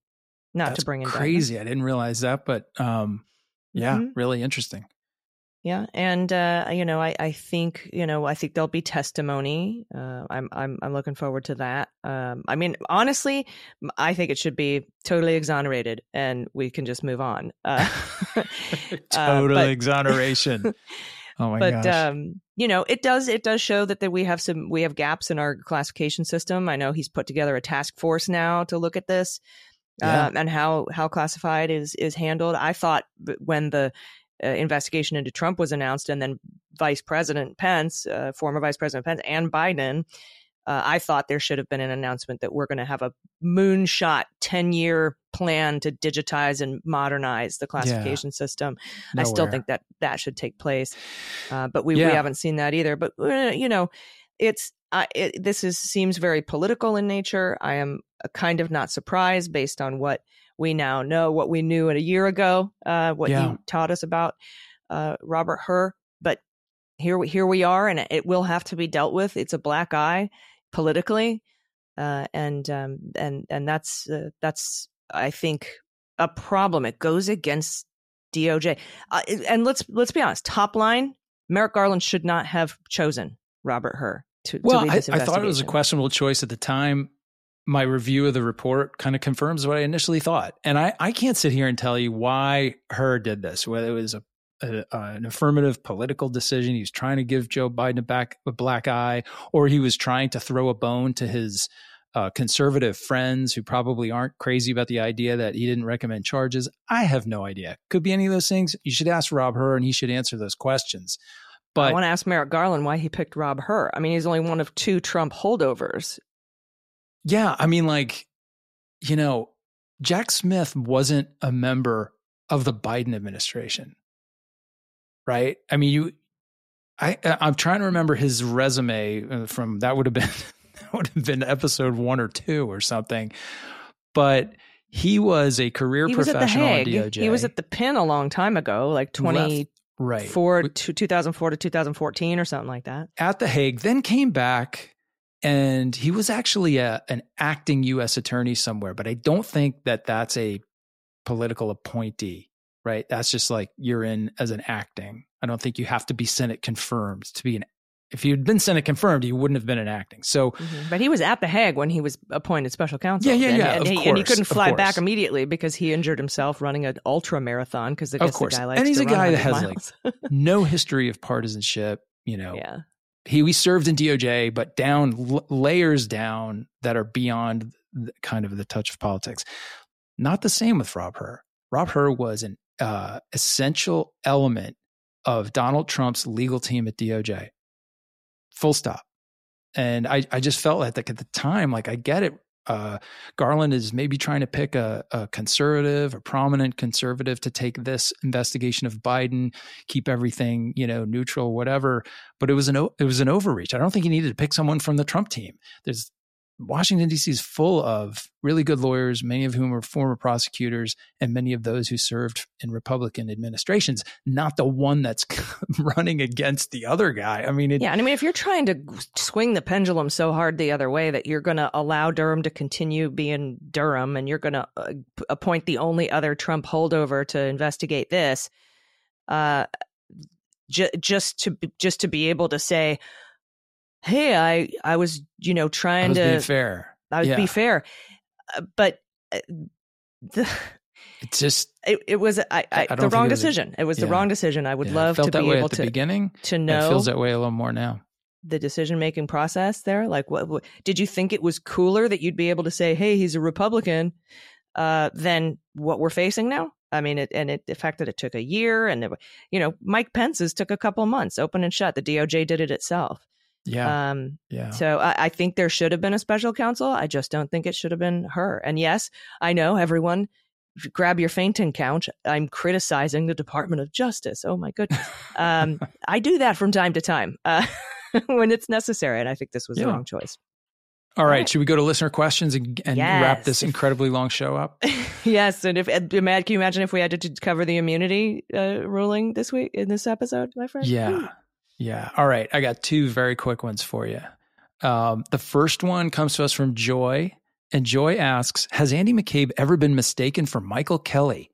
not That's to bring in crazy. I didn't realize that, but um, yeah, Mhm. really interesting. Yeah, and uh, you know, I, I think you know, I think there'll be testimony. Uh, I'm I'm I'm looking forward to that. Um, I mean, honestly, I think it should be totally exonerated, and we can just move on. Uh, uh, Total but- exoneration. Oh my but gosh. um, you know, it does it does show that, that we have some we have gaps in our classification system. I know he's put together a task force now to look at this Yeah. um, and how how classified is is handled. I thought when the uh, investigation into Trump was announced, and then Vice President Pence, uh, former Vice President Pence, and Biden. Uh, I thought there should have been an announcement that we're going to have a moonshot 10 year plan to digitize and modernize the classification system. I still think that that should take place. Uh, but we, Yeah. we haven't seen that either. But, uh, you know, it's, uh, it, this is seems very political in nature. I am uh, kind of not surprised based on what we now know, what we knew a year ago, uh, what Yeah. you taught us about uh, Robert Hur. But here, we- here we are, and it will have to be dealt with. It's a black eye politically, uh, and um, and and that's uh, that's I think a problem. It goes against DOJ. Uh, and let's let's be honest. Top line, Merrick Garland should not have chosen Robert Hur to, to well, lead I, I thought it was a questionable choice at the time. My review of the report kind of confirms what I initially thought, and I, I can't sit here and tell you why Hur did this. Whether it was a, a an affirmative political decision, he was trying to give Joe Biden a back a black eye, or he was trying to throw a bone to his uh, conservative friends who probably aren't crazy about the idea that he didn't recommend charges. I have no idea. Could be any of those things. You should ask Rob Hur, and he should answer those questions. But I want to ask Merrick Garland why he picked Rob Hur. I mean, he's only one of two Trump holdovers. Yeah, I mean, like, you know, Jack Smith wasn't a member of the Biden administration, right? I mean, you, I, I'm trying to remember his resume uh, from that would have been that would have been episode one or two or something, but he was a career He was at the Hague. He was at the Pin a long time ago, like Left- twenty right four to 2004 to 2014 or something like that. at the Hague, then came back, and he was actually a, an acting U.S. attorney somewhere. But I don't think that that's a political appointee, right? That's just like you're in as an acting. I don't think you have to be Senate confirmed to be an. If you'd been Senate confirmed, you wouldn't have been an acting. So mm-hmm. But he was at the Hague when he was appointed special counsel. Yeah, yeah, and, yeah, And, of he, and he couldn't fly back immediately because he injured himself running an ultra marathon. Because of course, the guy likes and he's a guy that has miles. like no history of partisanship. You know, yeah. He we served in DOJ, but down l- layers down that are beyond the, kind of the touch of politics. Not the same with Rob Hur. Rob Hur was an uh, essential element of Donald Trump's legal team at DOJ. Full stop. And I, I just felt like at the time, like I get it. Uh, Garland is maybe trying to pick a, a conservative, a prominent conservative to take this investigation of Biden, keep everything, you know, neutral, whatever. But it was an it was an overreach. I don't think he needed to pick someone from the Trump team. There's Washington D.C. is full of really good lawyers, many of whom are former prosecutors, and many of those who served in Republican administrations. Not the one that's running against the other guy. I mean, it, Yeah, and I mean, if you're trying to swing the pendulum so hard the other way that you're going to allow Durham to continue being Durham, and you're going to uh, appoint the only other Trump holdover to investigate this, uh, j- just to just to be able to say, "Hey, I I was you know trying was to fair. I was Yeah. be fair," Uh, but uh, the It's just it, it was I, I, I the wrong it was a- decision. it was the wrong decision. I would yeah, love it to be able at the to beginning. to It know feels that way a little more now. the decision making process there. Like, what, what did you think it was cooler that you'd be able to say, "Hey, he's a Republican," uh, than what we're facing now? I mean, it, and it, the fact that it took a year, and it, you know, Mike Pence's took a couple months, open and shut. The DOJ did it itself. Yeah. Um, yeah. So I, I think there should have been a special counsel. I just don't think it should have been Hur. And yes, I know everyone. Grab your fainting couch. I'm criticizing the Department of Justice. Oh my goodness. Um, I do that from time to time uh, when it's necessary, and I think this was the wrong choice. All right, should we go to listener questions and, and wrap this incredibly long show up? yes, and if can you imagine if we had to cover the immunity uh, ruling this week in this episode, my friend? Yeah. Yeah. All right. I got two very quick ones for you. Um, the first one comes to us from Joy. And Joy asks Has Andy McCabe ever been mistaken for Michael Kelly?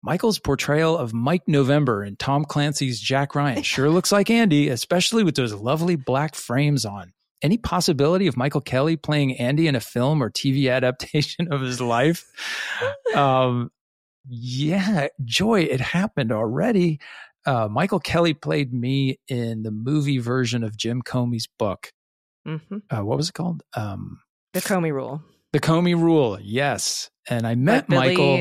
Michael's portrayal of Mike November in Tom Clancy's Jack Ryan sure looks like Andy, especially with those lovely black frames on. Any possibility of Michael Kelly playing Andy in a film or TV adaptation of his life? Um, yeah, Joy, it happened already. Uh, Michael Kelly played me in the movie version of Jim Comey's book. hmm Uh, what was it called? Um, The Comey rule. the Comey Rule. Yes, and I met Billy- Michael.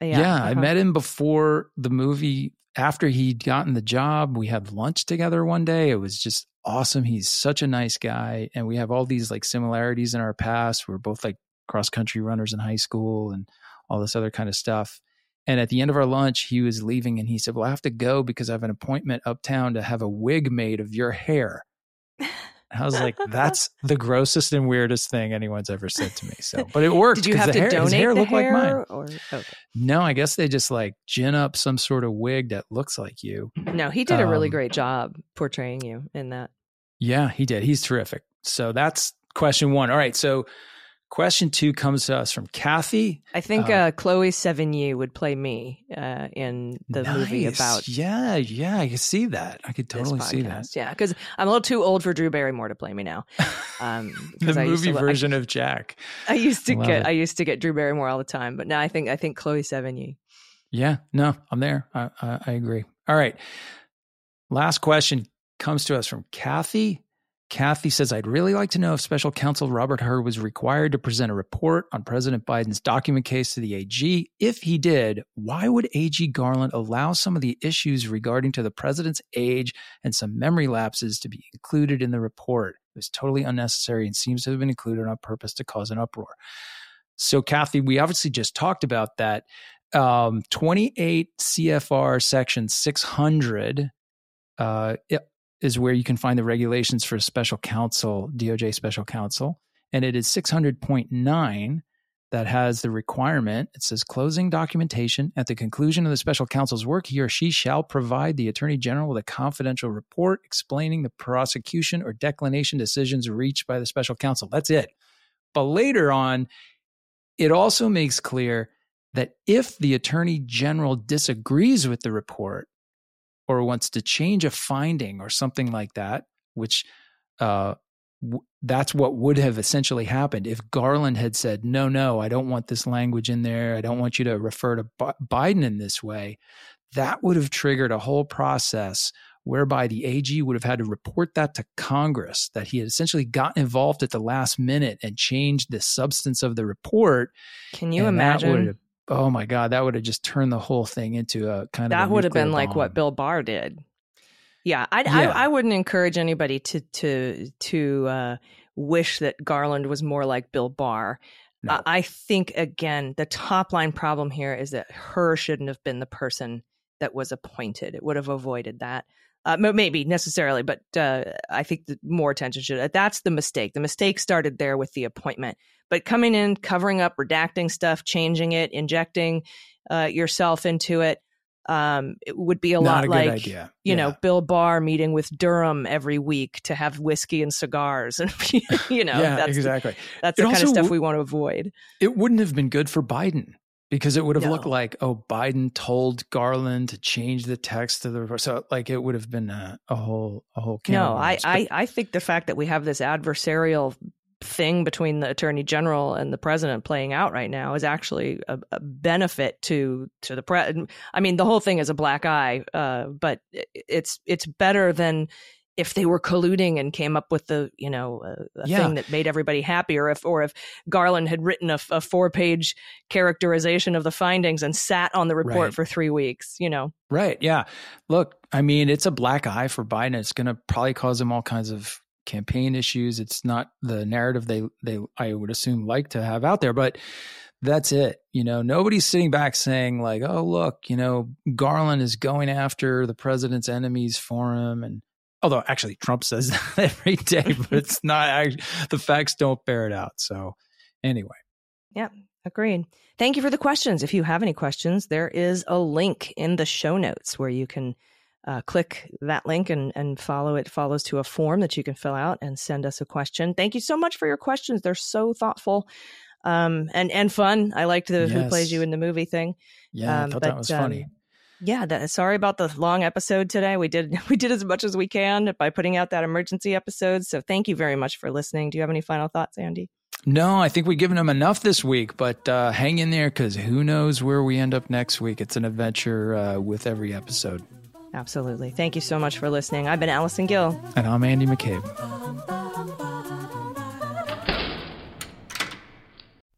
Yeah, Yeah, I uh-huh. met him before the movie. After he'd gotten the job, we had lunch together one day. It was just awesome. He's such a nice guy, and we have all these like similarities in our past. We're both like cross country runners in high school and all this other kind of stuff. And at the end of our lunch, he was leaving, and he said, "Well, I have to go because I have an appointment uptown to have a wig made of your hair." I was like, "That's the grossest and weirdest thing anyone's ever said to me." So, but it worked. Did you have the to hair, donate his hair the looked like hair, mine. Or okay. No, I guess they just like gin up some sort of wig that looks like you. No, he did a really Um, great job portraying you in that. Yeah, he did. He's terrific. So that's question one. All right. So question two comes to us from Kathy. I think Uh, uh, Chloe Sevigny would play me uh, in the movie about Yeah, yeah, I can see that. I could totally see that. Yeah, because I'm a little too old for Drew Barrymore to play me now. Um, The I movie I- version of Jack. I, used to I love get it. I used to get Drew Barrymore all the time, but now I think I think Chloe Sevigny. Yeah, no, I'm there. I, I, I agree. All right. Last question comes to us from Kathy. Kathy says, I'd really like to know if special counsel Robert Hur was required to present a report on President Biden's document case to the AG. If he did, why would AG Garland allow some of the issues regarding to the president's age and some memory lapses to be included in the report? It was totally unnecessary and seems to have been included on purpose to cause an uproar. So, Kathy, we obviously just talked about that. Um, 28 CFR section 600 uh, is where you can find the regulations for special counsel, DOJ special counsel. And it is 600.9 that has the requirement. It says closing documentation. At the conclusion of the special counsel's work, he or she shall provide the attorney general with a confidential report explaining the prosecution or declination decisions reached by the special counsel. That's it. But later on, it also makes clear that if the attorney general disagrees with the report or wants to change a finding or something like that, which uh, w- that's what would have essentially happened if Garland had said, no, no, I don't want this language in there. I don't want you to refer to Bi- Biden in this way. That would have triggered a whole process whereby the AG would have had to report that to Congress that he had essentially gotten involved at the last minute and changed the substance of the report. Can you And imagine? Oh my God, that would have just turned the whole thing into a kind of That would have been nuclear like what. Bill Barr did. Yeah, I, Yeah. I I wouldn't encourage anybody to to to uh, wish that Garland was more like Bill Barr. I, I think again the top line problem here is that Hur shouldn't have been the person that was appointed. It would have avoided that. Uh, maybe necessarily, but uh, I think more attention should. That's the mistake. The mistake started there with the appointment. But coming in, covering up, redacting stuff, changing it, injecting uh, yourself into it, um, it would be a Not lot a like idea. you know Bill Barr meeting with Durham every week to have whiskey and cigars, and you know yeah, that's exactly. that's It the kind of stuff we want to avoid. It wouldn't have been good for Biden because it would have looked like, oh, Biden told Garland to change the text of the report. So, like, it would have been a, a whole, a whole. Can No, I, I I think the fact that we have this adversarial thing between the attorney general and the president playing out right now is actually a, a benefit to to the pre. I mean, the whole thing is a black eye, uh, but it's it's better than if they were colluding and came up with the you know a, a yeah. thing that made everybody happy, or if or if Garland had written a, a four page characterization of the findings and sat on the report right. for three weeks, you know. Right. Yeah. Look, I mean, it's a black eye for Biden. It's going to probably cause him all kinds of campaign issues. It's not the narrative they they I would assume like to have out there, but that's it. You know, nobody's sitting back saying like, "Oh, look, you know, Garland is going after the president's enemies for him," and although actually Trump says that every day, but it's not actually, the facts don't bear it out. So anyway. Yeah, agreed. Thank you for the questions. If you have any questions, there is a link in the show notes where you can uh, click that link and, and follow it follows to a form that you can fill out and send us a question. Thank you so much for your questions. They're so thoughtful um, and and fun. I liked the yes. who plays you in the movie thing. Yeah, um, I thought but, that was funny. Yeah, that, sorry about the long episode today. We did we did as much as we can by putting out that emergency episode. So thank you very much for listening. Do you have any final thoughts, Andy? No, I think we've given them enough this week, but uh, hang in there because who knows where we end up next week. It's an adventure uh, with every episode. Absolutely. Thank you so much for listening. I've been Allison Gill. And I'm Andy McCabe.